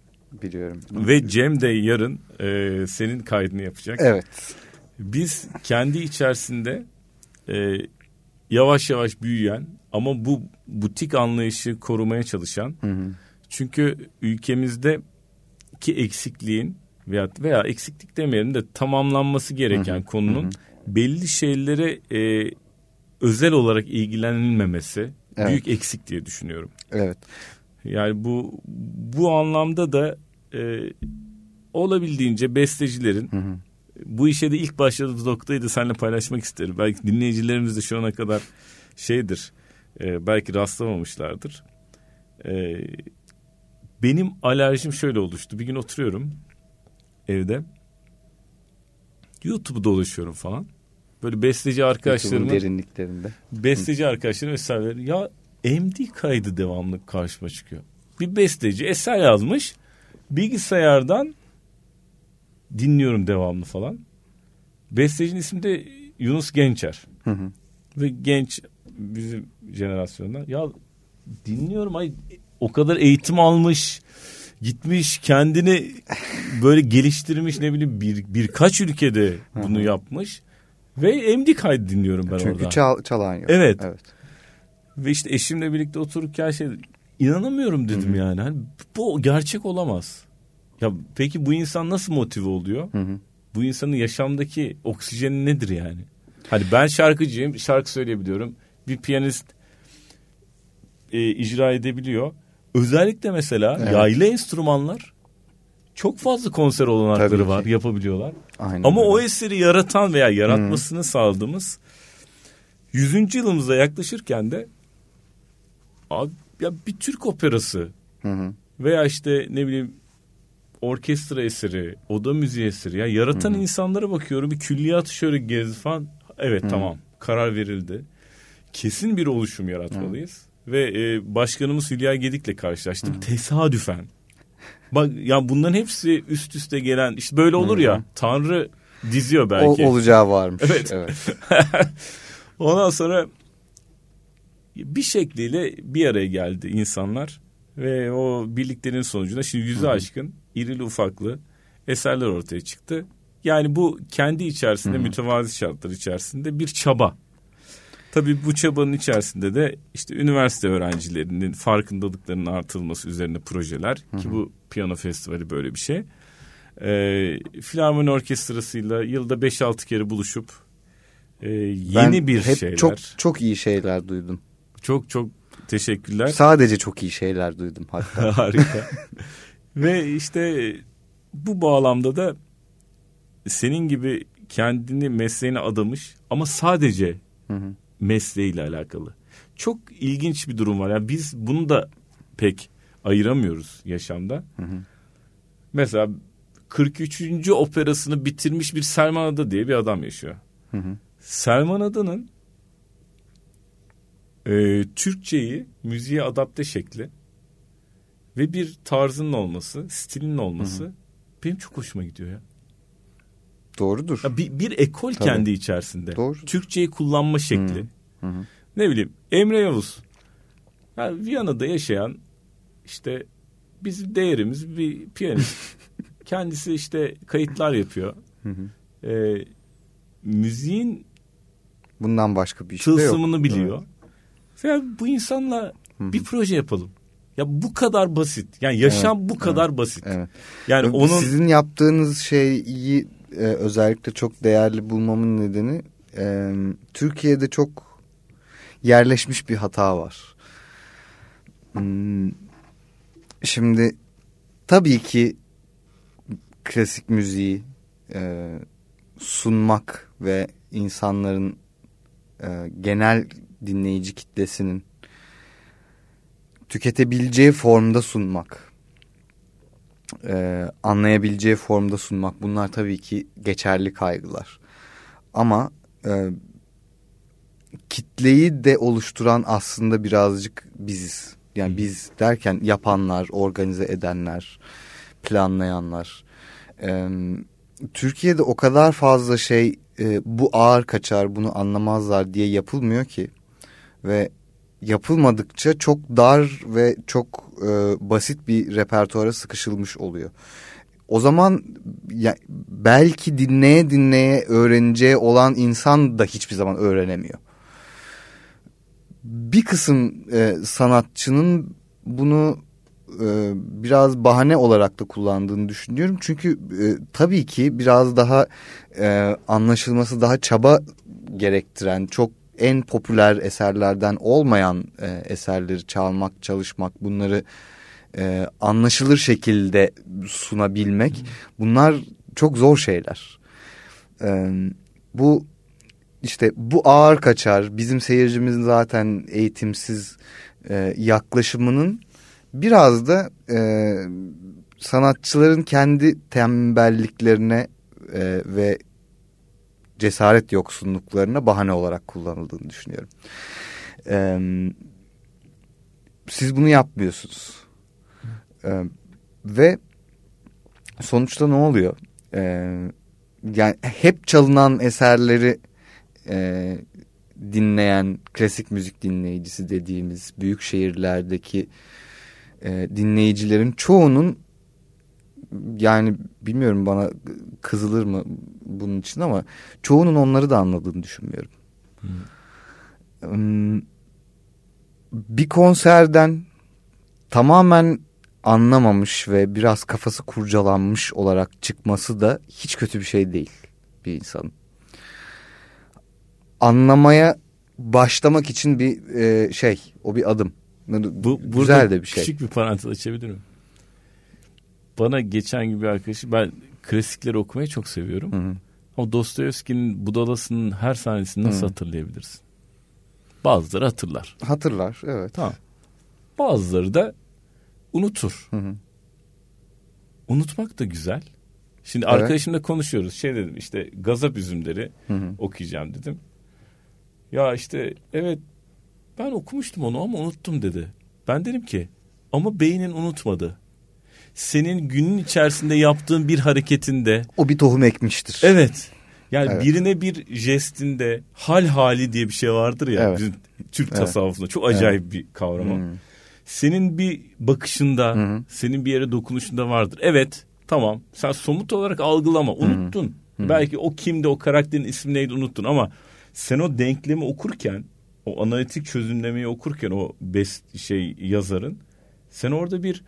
Biliyorum. Ve Cem de yarın e, senin kaydını yapacak. Evet. Biz kendi içerisinde e, yavaş yavaş büyüyen ama bu butik anlayışı korumaya çalışan. Hı hı. Çünkü ülkemizde ki eksikliğin veya veya eksiklik demeyelim de tamamlanması gereken hı hı. konunun hı hı. belli şeylere e, özel olarak ilgilenilmemesi evet. büyük eksik diye düşünüyorum. Evet. Yani bu bu anlamda da e, olabildiğince bestecilerin hı hı bu işe de ilk başladığımız noktayı da seninle paylaşmak isterim. Belki dinleyicilerimiz de şu ana kadar şeydir, e, belki rastlamamışlardır. E, benim alerjim şöyle oluştu. Bir gün oturuyorum evde. YouTube'u dolaşıyorum falan. Böyle besteci arkadaşlarımın derinliklerinde. Besteci arkadaşlarım eserleri ya MD kaydı devamlı karşıma çıkıyor. Bir besteci eser yazmış. Bilgisayardan dinliyorum devamlı falan. Bestecinin ismi de Yunus Gençer. Hı hı. Ve genç bizim jenerasyonda. Ya dinliyorum ay o kadar eğitim almış gitmiş kendini böyle geliştirmiş ne bileyim bir birkaç ülkede bunu Hı-hı. yapmış ve MD kaydı dinliyorum ben Çünkü orada. Çünkü çal, çalan yok. Evet. evet. Ve işte eşimle birlikte otururken şey inanamıyorum dedim Hı-hı. yani. Hani bu gerçek olamaz. Ya peki bu insan nasıl motive oluyor? Hı hı. Bu insanın yaşamdaki oksijeni nedir yani? Hani ben şarkıcıyım, şarkı söyleyebiliyorum. Bir piyanist e, icra edebiliyor. Özellikle mesela evet. yaylı enstrümanlar çok fazla konser olanakları var, yapabiliyorlar. Aynen Ama öyle. o eseri yaratan veya yaratmasını hı. sağladığımız 100. yılımıza yaklaşırken de abi, ya bir Türk operası hı hı. veya işte ne bileyim orkestra eseri, oda müziği eseri. Ya yaratan Hı-hı. insanlara bakıyorum bir külliyatı şöyle gez falan. Evet Hı-hı. tamam karar verildi. Kesin bir oluşum yaratmalıyız. Hı-hı. Ve e, başkanımız Hülya Gedik'le karşılaştım. Hı-hı. Tesadüfen. Bak ya bunların hepsi üst üste gelen işte böyle olur Hı-hı. ya Tanrı diziyor belki. O, olacağı varmış. Evet. evet. Ondan sonra bir şekliyle bir araya geldi insanlar ve o birliklerin sonucunda şimdi yüzü aşkın irili ufaklı eserler ortaya çıktı. Yani bu kendi içerisinde Hı-hı. mütevazi şartlar içerisinde bir çaba. Tabii bu çabanın içerisinde de işte üniversite öğrencilerinin farkındalıklarının artırılması üzerine projeler Hı-hı. ki bu piyano festivali böyle bir şey. Ee, Filarmoni Orkestrası'yla yılda 5-6 kere buluşup e, yeni ben bir hep şeyler. Çok çok iyi şeyler duydum. Çok çok teşekkürler. Sadece çok iyi şeyler duydum hatta. Harika. Ve işte bu bağlamda da senin gibi kendini mesleğine adamış ama sadece Hı hı. Mesleğiyle alakalı. Çok ilginç bir durum var. Yani biz bunu da pek ayıramıyoruz yaşamda. Hı hı. Mesela 43. operasını bitirmiş bir Selman Ada diye bir adam yaşıyor. Hı hı. Selman Ada'nın e, Türkçeyi müziğe adapte şekli ve bir tarzının olması, stilinin olması benim çok hoşuma gidiyor ya. Doğrudur. ya bir, bir ekol Tabii. kendi içerisinde. Doğru. Türkçeyi kullanma şekli. Hı hı. Ne bileyim Emre Yavuz. Ya Viyana'da yaşayan işte bizim değerimiz bir piyanist. Kendisi işte kayıtlar yapıyor. Hı hı. Ee, müziğin Bundan başka bir şey de yok. tılsımını biliyor. Ya bu insanla Hı. bir proje yapalım. Ya bu kadar basit. Yani yaşam bu kadar basit. Evet. Yani Ve onun Sizin yaptığınız şeyi e, özellikle çok değerli bulmamın nedeni e, Türkiye'de çok yerleşmiş bir hata var. Hmm, Şimdi tabii ki klasik müziği e, sunmak ve insanların e, genel dinleyici kitlesinin tüketebileceği formda sunmak e, anlayabileceği formda sunmak bunlar tabii ki geçerli kaygılar. Ama e, kitleyi de oluşturan aslında birazcık biziz. Yani biz derken yapanlar, organize edenler, planlayanlar. E, Türkiye'de o kadar fazla şey e, bu ağır kaçar, bunu anlamazlar diye yapılmıyor ki. Ve yapılmadıkça çok dar ve çok e, basit bir repertuara sıkışılmış oluyor. O zaman ya, belki dinleye dinleye öğreneceği olan insan da hiçbir zaman öğrenemiyor. Bir kısım e, sanatçının bunu e, biraz bahane olarak da kullandığını düşünüyorum. Çünkü e, tabii ki biraz daha e, anlaşılması daha çaba gerektiren çok en popüler eserlerden olmayan e, eserleri çalmak, çalışmak, bunları e, anlaşılır şekilde sunabilmek bunlar çok zor şeyler. E, bu işte bu ağır kaçar bizim seyircimizin zaten eğitimsiz e, yaklaşımının biraz da e, sanatçıların kendi tembelliklerine e, ve cesaret yoksunluklarına bahane olarak kullanıldığını düşünüyorum. Ee, siz bunu yapmıyorsunuz. Ee, ve sonuçta ne oluyor? Ee, yani hep çalınan eserleri e, dinleyen klasik müzik dinleyicisi dediğimiz büyük şehirlerdeki e, dinleyicilerin çoğunun yani bilmiyorum bana kızılır mı bunun için ama çoğunun onları da anladığını düşünmüyorum. Hmm. Bir konserden tamamen anlamamış ve biraz kafası kurcalanmış olarak çıkması da hiç kötü bir şey değil bir insanın. Anlamaya başlamak için bir e, şey, o bir adım. Bu, Güzel de bir şey. Küçük bir parantez açabilirim. Bana geçen gibi arkadaşı ben klasikleri okumayı çok seviyorum. Hı hı. Ama Dostoyevski'nin Budalası'nın her sahnesini nasıl Hı. hatırlayabilirsin? Bazıları hatırlar. Hatırlar, evet. Tamam. Bazıları da unutur. Hı hı. Unutmak da güzel. Şimdi Evet. arkadaşımla konuşuyoruz. Şey dedim işte gazap üzümleri Hı hı. okuyacağım dedim. Ya işte evet ben okumuştum onu ama unuttum dedi. Ben dedim ki ama beynin unutmadı. Senin günün içerisinde yaptığın bir hareketinde O bir tohum ekmiştir. evet yani Evet. birine bir jestinde hal hali diye bir şey vardır ya Evet. bizim Türk Evet. tasavvufunda çok acayip bir kavram o. Hı. Senin bir bakışında, hı. senin bir yere dokunuşunda vardır. Evet, tamam. Sen somut olarak algılama, unuttun. Belki o kimdi, o karakterin ismi neydi unuttun ama sen o denklemi okurken, o analitik çözümlemeyi okurken o best şey yazarın sen orada bir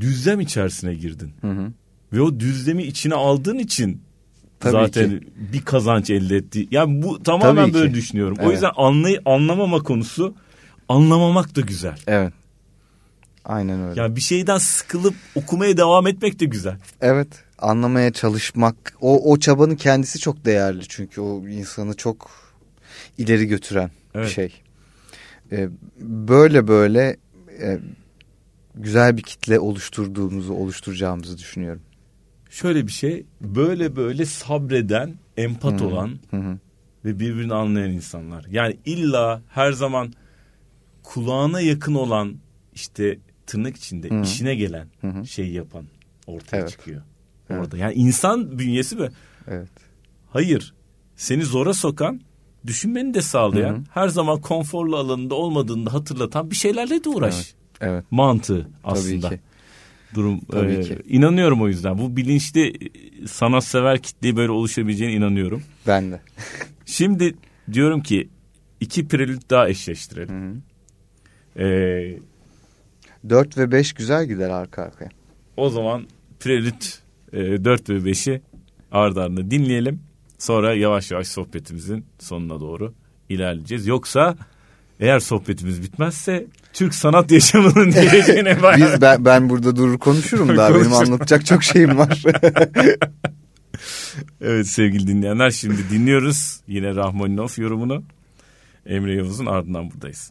düzlem içerisine girdin. Hı hı. Ve o düzlemi içine aldığın için Tabii zaten ki. bir kazanç elde etti. Yani bu tamamen Tabii böyle ki. düşünüyorum. O Evet. yüzden anlay anlamama konusu anlamamak da güzel. Evet. Aynen öyle. Yani bir şeyden sıkılıp okumaya devam etmek de güzel. Evet anlamaya çalışmak o, o çabanın kendisi çok değerli çünkü o insanı çok ileri götüren Evet. bir şey. Ee, böyle böyle e, güzel bir kitle oluşturduğumuzu oluşturacağımızı düşünüyorum. Şöyle bir şey böyle böyle sabreden, empat olan Hı hı. ve birbirini anlayan insanlar. Yani illa her zaman kulağına yakın olan işte tırnak içinde Hı. işine gelen Hı hı. şeyi yapan ortaya Evet. çıkıyor. Evet. Orada. Yani insan bünyesi mi? Evet. Hayır. Seni zora sokan, düşünmeni de sağlayan, Hı hı. her zaman konforlu alanında olmadığını hatırlatan bir şeylerle de uğraş. Evet. Evet. Mantığı aslında. Tabii ki. Durum Tabii e, ki. inanıyorum o yüzden. Bu bilinçli e, sanatsever kitleye böyle oluşabileceğine inanıyorum. Ben de. Şimdi diyorum ki iki prelüt daha eşleştirelim. hı. Ee, 4 ve 5 güzel gider arka arkaya. o zaman prelüt e, 4 ve 5'i ardı ardına dinleyelim. Sonra yavaş yavaş sohbetimizin sonuna doğru ilerleyeceğiz. Yoksa eğer sohbetimiz bitmezse Türk sanat yaşamının geleceğine bayağı... Biz ben, ben burada durur konuşurum daha benim anlatacak çok şeyim var. Evet sevgili dinleyenler şimdi dinliyoruz yine Rahmaninov yorumunu. Emre Yavuz'un ardından buradayız.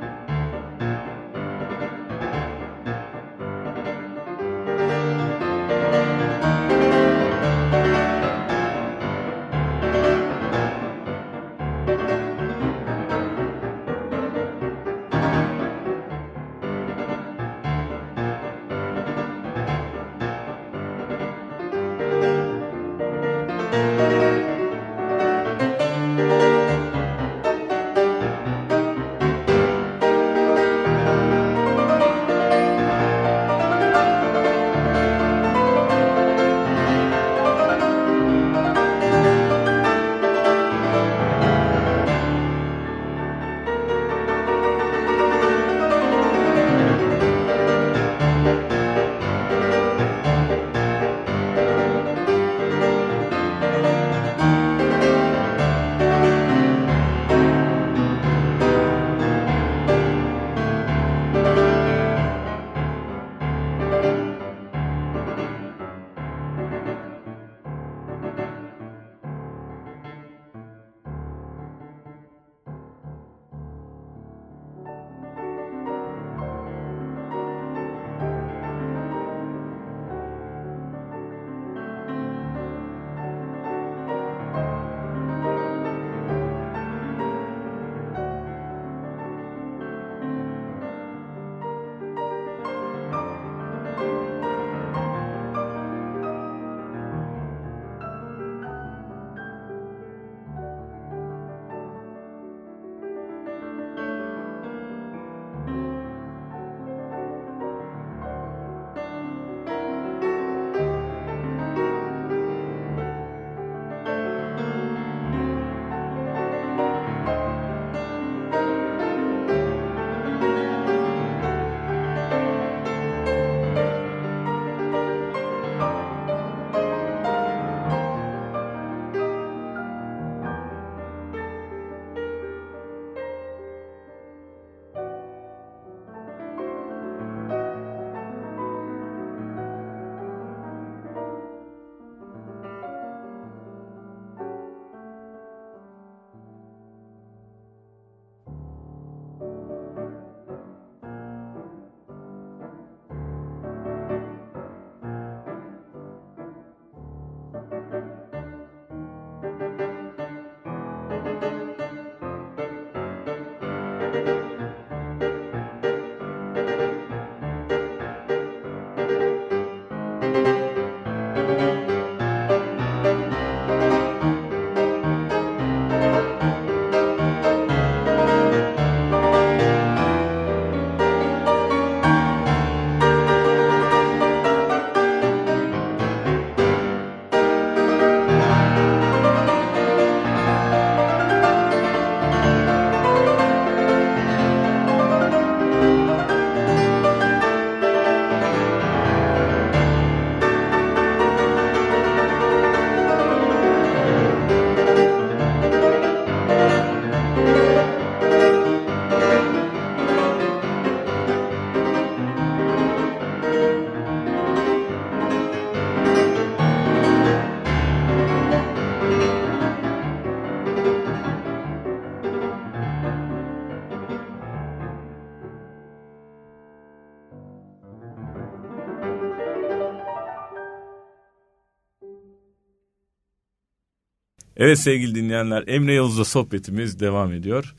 Evet sevgili dinleyenler Emre Yavuz'la sohbetimiz devam ediyor.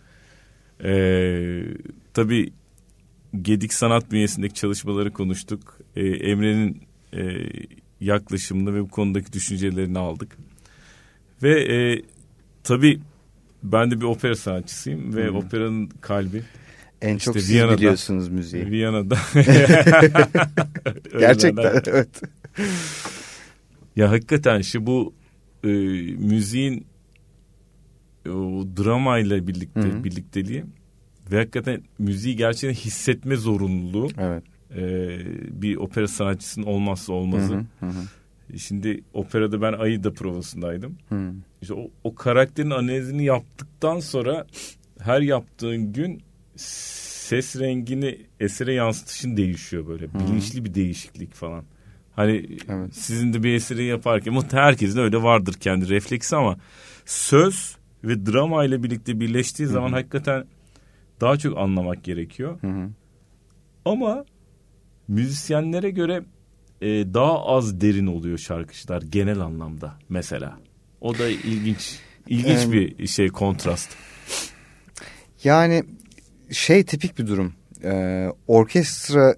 Ee, tabii Gedik Sanat bünyesindeki çalışmaları konuştuk. Ee, Emre'nin e, yaklaşımını ve bu konudaki düşüncelerini aldık. Ve e, tabii ben de bir opera sanatçısıyım ve hmm. operanın kalbi. En çok siz Viyana'da, biliyorsunuz müziği. Viyana'da. Gerçekten evet. Ya hakikaten şu bu e, müziğin o dramayla birlikte Hı-hı. birlikteliği ve hakikaten müziği gerçekten hissetme zorunluluğu. Evet. E, bir opera sanatçısının olmazsa olmazı. Hı hı. Şimdi operada ben Aida provasındaydım. Hı. İşte o, o karakterin analizini yaptıktan sonra her yaptığın gün ses rengini esere yansıtışın değişiyor böyle. Hı. Bilinçli bir değişiklik falan. Hani evet. sizin de bir eseri yaparken muhtemelen herkesin öyle vardır kendi refleksi ama söz ve drama ile birlikte birleştiği zaman Hı-hı. hakikaten daha çok anlamak gerekiyor. Hı-hı. Ama müzisyenlere göre e, daha az derin oluyor şarkıcılar genel anlamda mesela. O da ilginç ilginç bir şey kontrast. Yani şey tipik bir durum. Ee, orkestra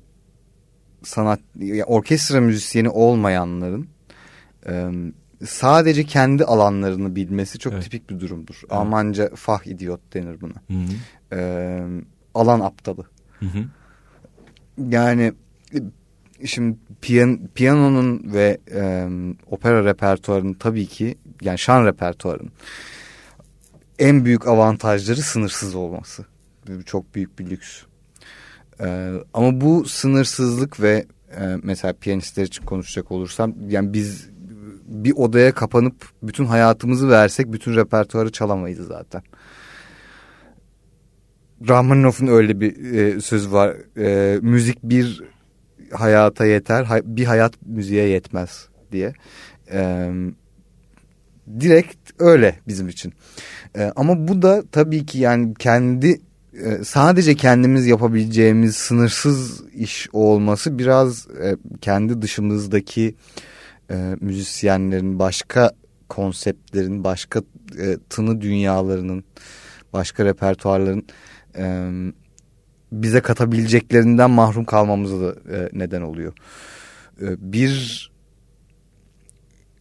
sanat orkestra müzisyeni olmayanların e, sadece kendi alanlarını bilmesi çok evet. tipik bir durumdur. Evet. Almanca fah idiot denir buna. Hı hı. E, alan aptalı. Hı hı. Yani şimdi piyan, piyanonun ve e, opera repertuarının tabii ki yani şan repertuarının en büyük avantajları sınırsız olması. Çok büyük bir lüks. Ee, ama bu sınırsızlık ve e, mesela piyanistler için konuşacak olursam yani biz bir odaya kapanıp bütün hayatımızı versek bütün repertuarı çalamayız zaten. Rahmanov'un öyle bir e, sözü var. E, müzik bir hayata yeter, hay, bir hayat müziğe yetmez diye. E, direkt öyle bizim için. E, ama bu da tabii ki yani kendi sadece kendimiz yapabileceğimiz sınırsız iş olması biraz e, kendi dışımızdaki e, müzisyenlerin başka konseptlerin, başka e, tını dünyalarının, başka repertuarların e, bize katabileceklerinden mahrum kalmamıza da e, neden oluyor. E, bir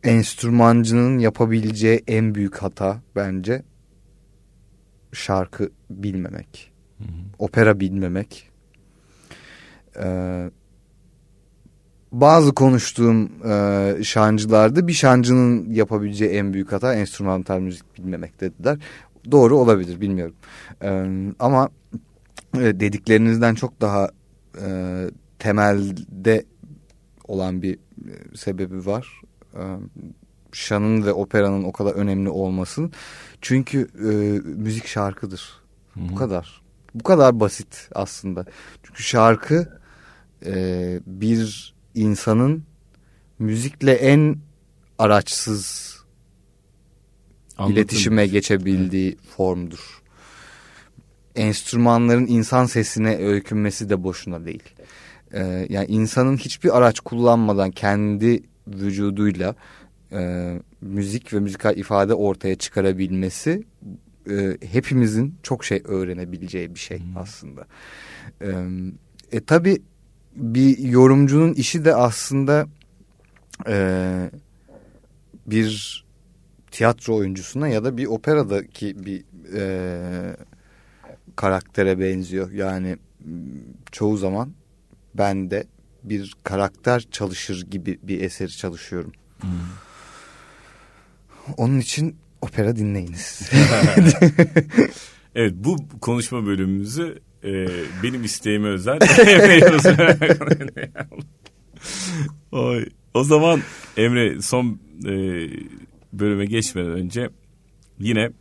enstrümancının yapabileceği en büyük hata bence şarkı bilmemek, hı hı. opera bilmemek. Ee, bazı konuştuğum e, şancılarda bir şancının yapabileceği en büyük hata enstrümantal müzik bilmemek dediler. Doğru olabilir bilmiyorum. Ee, ama e, dediklerinizden çok daha e, temelde olan bir e, sebebi var. E, şanın ve operanın o kadar önemli olmasın. Çünkü e, müzik şarkıdır. Hı-hı. Bu kadar. Bu kadar basit aslında. Çünkü şarkı e, bir insanın müzikle en araçsız Anladım. iletişime geçebildiği evet. formdur. Enstrümanların insan sesine öykünmesi de boşuna değil. Ee, yani insanın hiçbir araç kullanmadan kendi vücuduyla e, müzik ve müzikal ifade ortaya çıkarabilmesi e, hepimizin çok şey öğrenebileceği bir şey hmm. aslında. E, e tabi bir yorumcunun işi de aslında e, bir tiyatro oyuncusuna ya da bir operadaki bir e, karaktere benziyor. Yani çoğu zaman ben de bir karakter çalışır gibi bir eseri çalışıyorum. Hmm. Onun için opera dinleyiniz. evet bu konuşma bölümümüzü e, benim isteğime özel. Oy. O zaman Emre son e, bölüme geçmeden önce yine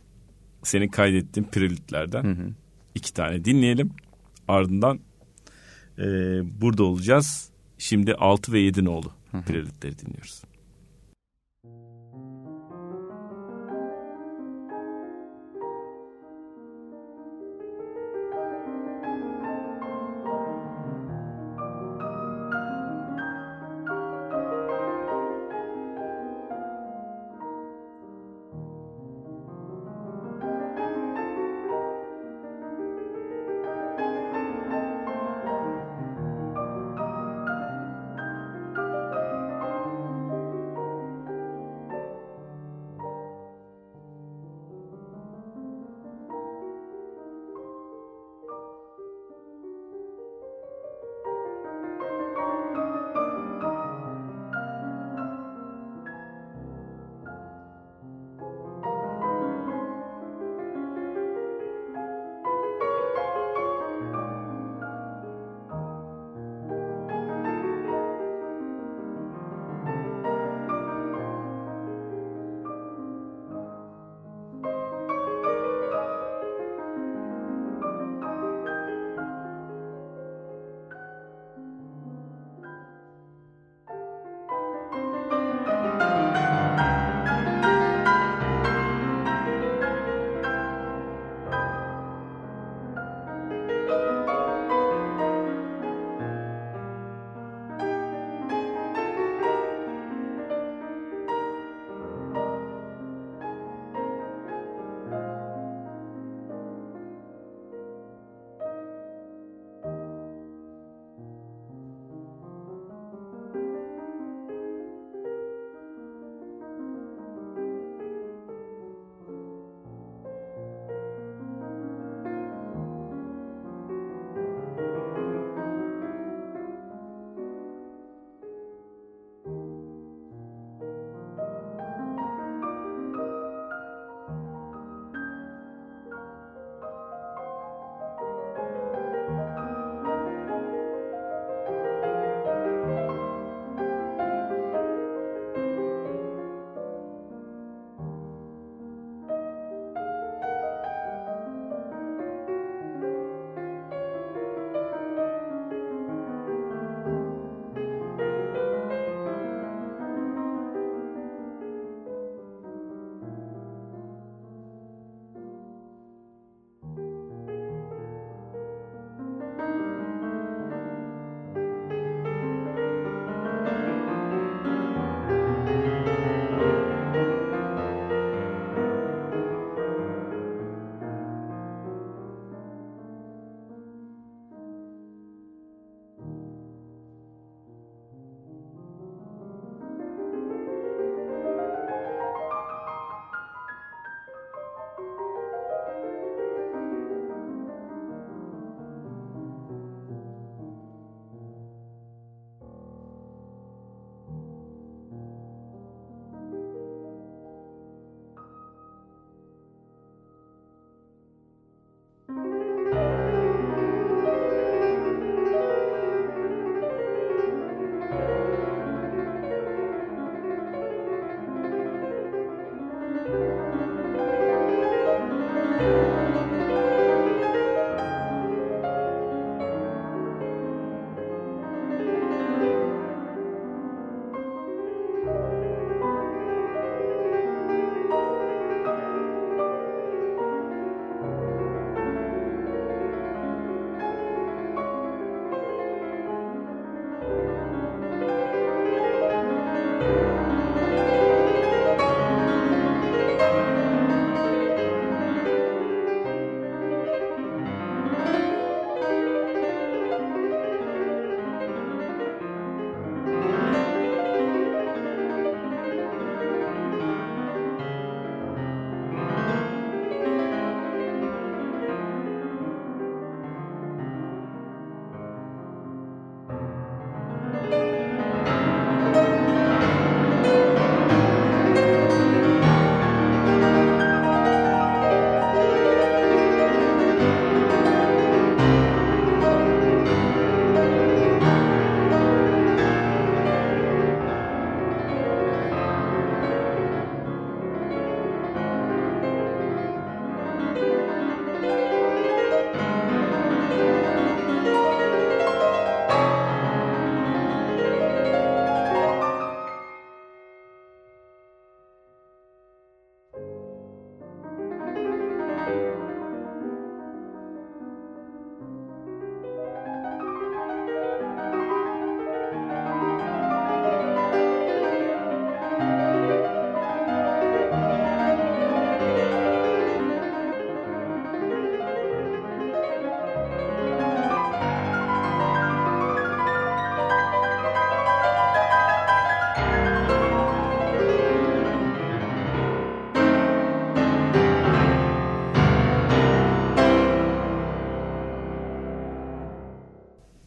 senin kaydettiğin hı hı. iki tane dinleyelim. Ardından e, burada olacağız. Şimdi 6 ve 7 nolu prelitleri dinliyoruz.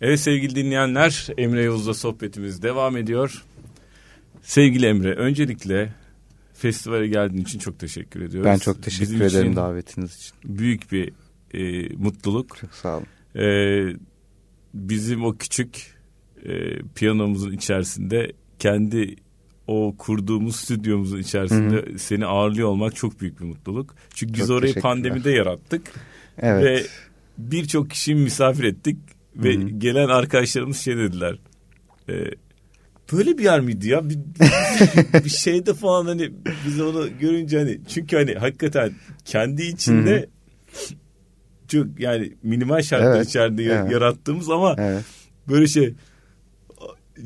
Evet sevgili dinleyenler Emre Yavuz'la sohbetimiz devam ediyor. Sevgili Emre öncelikle festivale geldiğin için çok teşekkür ediyoruz. Ben çok teşekkür Bizim ederim davetiniz için. Büyük bir e, mutluluk. Çok sağ olun. E, bizim o küçük e, piyanomuzun içerisinde kendi o kurduğumuz stüdyomuzun içerisinde Hı-hı. seni ağırlıyor olmak çok büyük bir mutluluk. Çünkü biz orayı pandemide yarattık. Evet. Ve birçok kişiyi misafir ettik ve Hı-hı. gelen arkadaşlarımız şey dediler. E, böyle bir yer miydi ya? Bir, bir şeyde falan hani biz onu görünce hani çünkü hani hakikaten kendi içinde Hı-hı. çok yani minimal şartlar evet. içerisinde evet. yarattığımız ama evet. böyle şey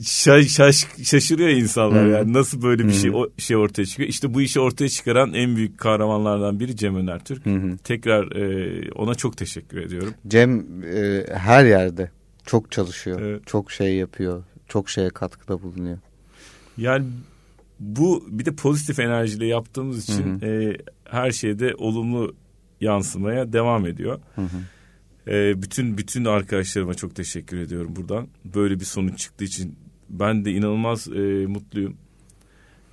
şaş, şaş, şaşırıyor insanlar hmm. yani nasıl böyle bir şey o şey ortaya çıkıyor. İşte bu işi ortaya çıkaran en büyük kahramanlardan biri Cem Öner Türk. Hmm. Tekrar e, ona çok teşekkür ediyorum. Cem e, her yerde çok çalışıyor. Evet. Çok şey yapıyor. Çok şeye katkıda bulunuyor. Yani bu bir de pozitif enerjiyle yaptığımız için E, her şeyde olumlu yansımaya devam ediyor. Hı hı. E, bütün bütün arkadaşlarıma çok teşekkür ediyorum buradan. Böyle bir sonuç çıktığı için ben de inanılmaz e, mutluyum.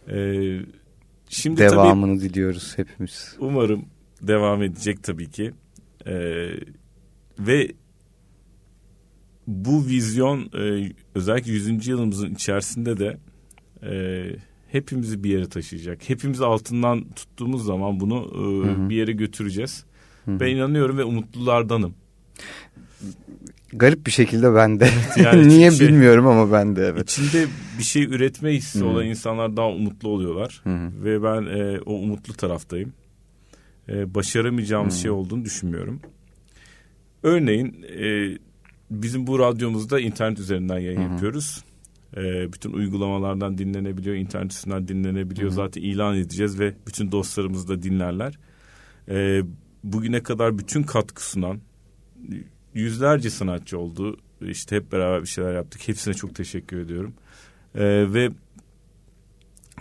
E, şimdi devamını tabii, diliyoruz hepimiz. Umarım devam edecek tabii ki. E, ve bu vizyon e, özellikle 100. yılımızın içerisinde de e, hepimizi bir yere taşıyacak. Hepimiz altından tuttuğumuz zaman bunu e, hı hı. bir yere götüreceğiz. Hı hı. Ben inanıyorum ve umutlulardanım. Garip bir şekilde ben de. Yani Niye şey, bilmiyorum ama ben de evet. İçinde bir şey üretme hissi Hı-hı. olan insanlar daha umutlu oluyorlar. Hı-hı. Ve ben e, o umutlu taraftayım. E, başaramayacağımız Hı-hı. şey olduğunu düşünmüyorum. Örneğin e, bizim bu radyomuzda internet üzerinden yayın Hı-hı. yapıyoruz. E, bütün uygulamalardan dinlenebiliyor, internet üstünden dinlenebiliyor. Hı-hı. Zaten ilan edeceğiz ve bütün dostlarımız da dinlerler. E, bugüne kadar bütün katkı sunan yüzlerce sanatçı oldu. İşte hep beraber bir şeyler yaptık. Hepsine çok teşekkür ediyorum. Ee, ve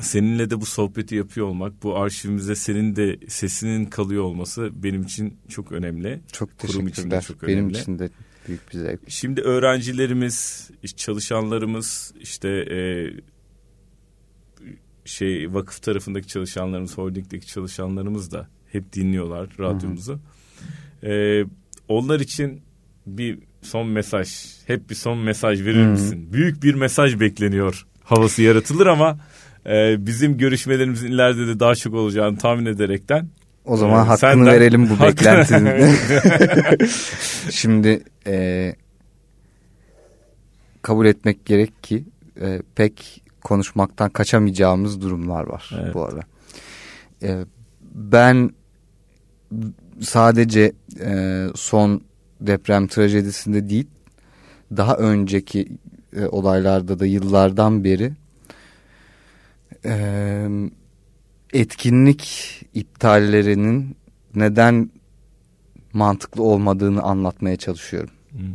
seninle de bu sohbeti yapıyor olmak, bu arşivimizde senin de sesinin kalıyor olması benim için çok önemli. Çok teşekkürler. için de çok önemli. Benim için de büyük bir zevk. Şimdi öğrencilerimiz, çalışanlarımız, işte e, şey vakıf tarafındaki çalışanlarımız, holdingdeki çalışanlarımız da hep dinliyorlar radyomuzu. Hı hı. E, onlar için bir son mesaj, hep bir son mesaj verir hmm. misin? Büyük bir mesaj bekleniyor havası yaratılır ama e, bizim görüşmelerimizin ileride de daha çok olacağını tahmin ederekten. O zaman e, hakkını senden, verelim bu beklentinin. Şimdi e, kabul etmek gerek ki e, pek konuşmaktan kaçamayacağımız durumlar var evet. bu arada. E, ben sadece e, son deprem trajedisinde değil daha önceki e, olaylarda da yıllardan beri e, etkinlik iptallerinin neden mantıklı olmadığını anlatmaya çalışıyorum. Hmm.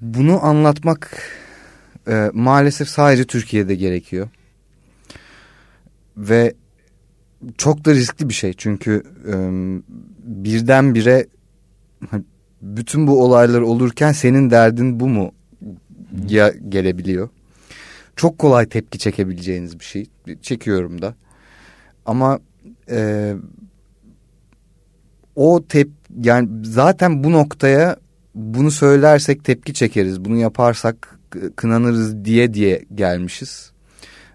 Bunu anlatmak e, maalesef sadece Türkiye'de gerekiyor. Ve çok da riskli bir şey çünkü e, birdenbire bütün bu olaylar olurken senin derdin bu mu ya gelebiliyor. Çok kolay tepki çekebileceğiniz bir şey. Çekiyorum da. Ama e, o tep yani zaten bu noktaya bunu söylersek tepki çekeriz. Bunu yaparsak kınanırız diye diye gelmişiz.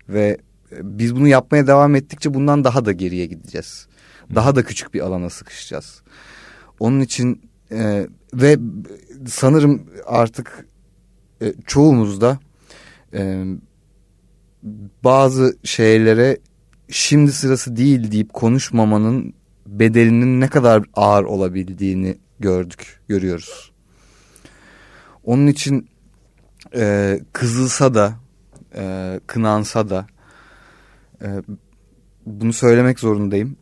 Ve biz bunu yapmaya devam ettikçe bundan daha da geriye gideceğiz. Daha da küçük bir alana sıkışacağız. Onun için e, ve sanırım artık e, çoğumuzda e, bazı şeylere şimdi sırası değil deyip konuşmamanın bedelinin ne kadar ağır olabildiğini gördük, görüyoruz. Onun için e, kızılsa da, e, kınansa da e, bunu söylemek zorundayım.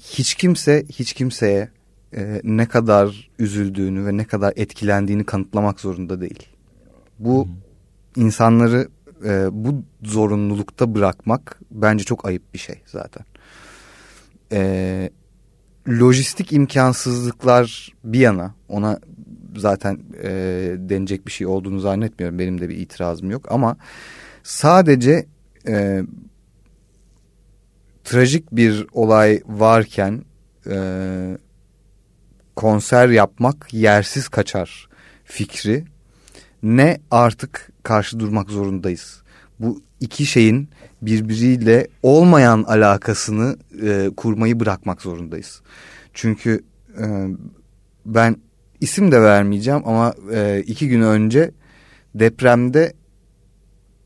Hiç kimse hiç kimseye e, ne kadar üzüldüğünü ve ne kadar etkilendiğini kanıtlamak zorunda değil. Bu hmm. insanları e, bu zorunlulukta bırakmak bence çok ayıp bir şey zaten. E, lojistik imkansızlıklar bir yana ona zaten e, denecek bir şey olduğunu zannetmiyorum. Benim de bir itirazım yok ama sadece e, trajik bir olay varken e, konser yapmak yersiz kaçar fikri ne artık karşı durmak zorundayız. Bu iki şeyin birbiriyle olmayan alakasını e, kurmayı bırakmak zorundayız. Çünkü e, ben isim de vermeyeceğim ama e, iki gün önce depremde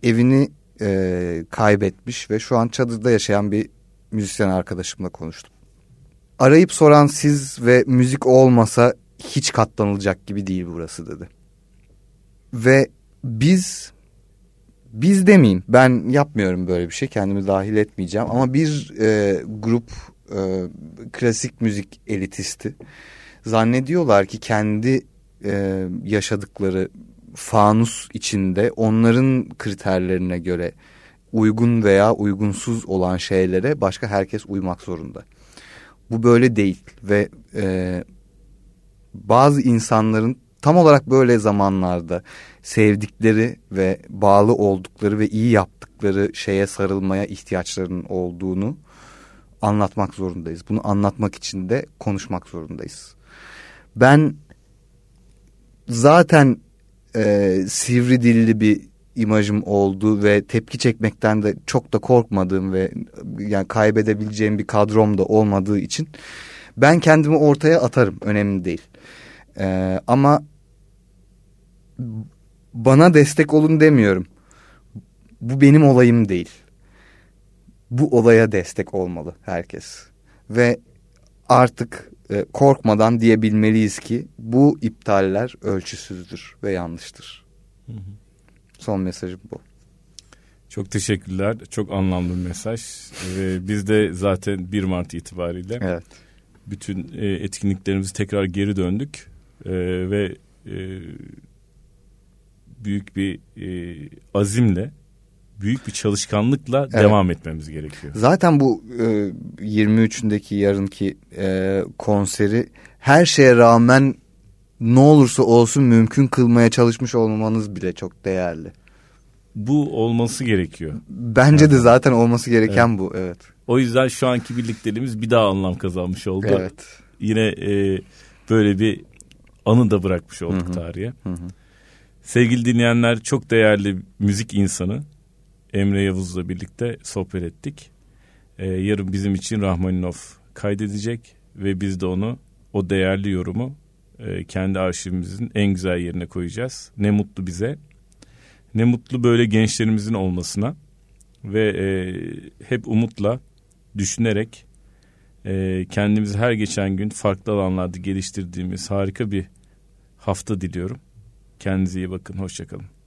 evini e, kaybetmiş ve şu an çadırda yaşayan bir müzisyen arkadaşımla konuştum. Arayıp soran siz ve müzik olmasa hiç katlanılacak gibi değil burası dedi. Ve biz biz demeyeyim ben yapmıyorum böyle bir şey kendimi dahil etmeyeceğim ama bir e, grup e, klasik müzik elitisti zannediyorlar ki kendi e, yaşadıkları fanus içinde onların kriterlerine göre uygun veya uygunsuz olan şeylere başka herkes uymak zorunda. Bu böyle değil ve e, bazı insanların tam olarak böyle zamanlarda sevdikleri ve bağlı oldukları ve iyi yaptıkları şeye sarılmaya ihtiyaçlarının olduğunu anlatmak zorundayız. Bunu anlatmak için de konuşmak zorundayız. Ben zaten e, sivri dilli bir imajım oldu ve tepki çekmekten de çok da korkmadığım ve yani kaybedebileceğim bir kadrom da olmadığı için ben kendimi ortaya atarım önemli değil. Ee, ama bana destek olun demiyorum. Bu benim olayım değil. Bu olaya destek olmalı herkes. Ve artık e, korkmadan diyebilmeliyiz ki bu iptaller ölçüsüzdür ve yanlıştır. Hı hı. Son mesajım bu. Çok teşekkürler. Çok anlamlı bir mesaj. Ee, biz de zaten 1 Mart itibariyle evet. bütün e, etkinliklerimizi tekrar geri döndük. Ee, ve e, büyük bir e, azimle büyük bir çalışkanlıkla evet. devam etmemiz gerekiyor. Zaten bu e, 23'ündeki yarınki e, konseri her şeye rağmen ne olursa olsun mümkün kılmaya çalışmış olmanız bile çok değerli. Bu olması gerekiyor. Bence evet. de zaten olması gereken evet. bu evet. O yüzden şu anki birlikteliğimiz bir daha anlam kazanmış oldu. Evet. Yine e, böyle bir anı da bırakmış olduk Hı-hı. tarihe. Hı-hı. Sevgili dinleyenler çok değerli müzik insanı Emre Yavuz'la birlikte sohbet ettik. Ee, yarın bizim için Rahmaninov kaydedecek ve biz de onu o değerli yorumu e, kendi arşivimizin en güzel yerine koyacağız. Ne mutlu bize. Ne mutlu böyle gençlerimizin olmasına ve e, hep umutla düşünerek e, kendimizi her geçen gün farklı alanlarda geliştirdiğimiz harika bir hafta diliyorum. Kendinize iyi bakın. Hoşçakalın.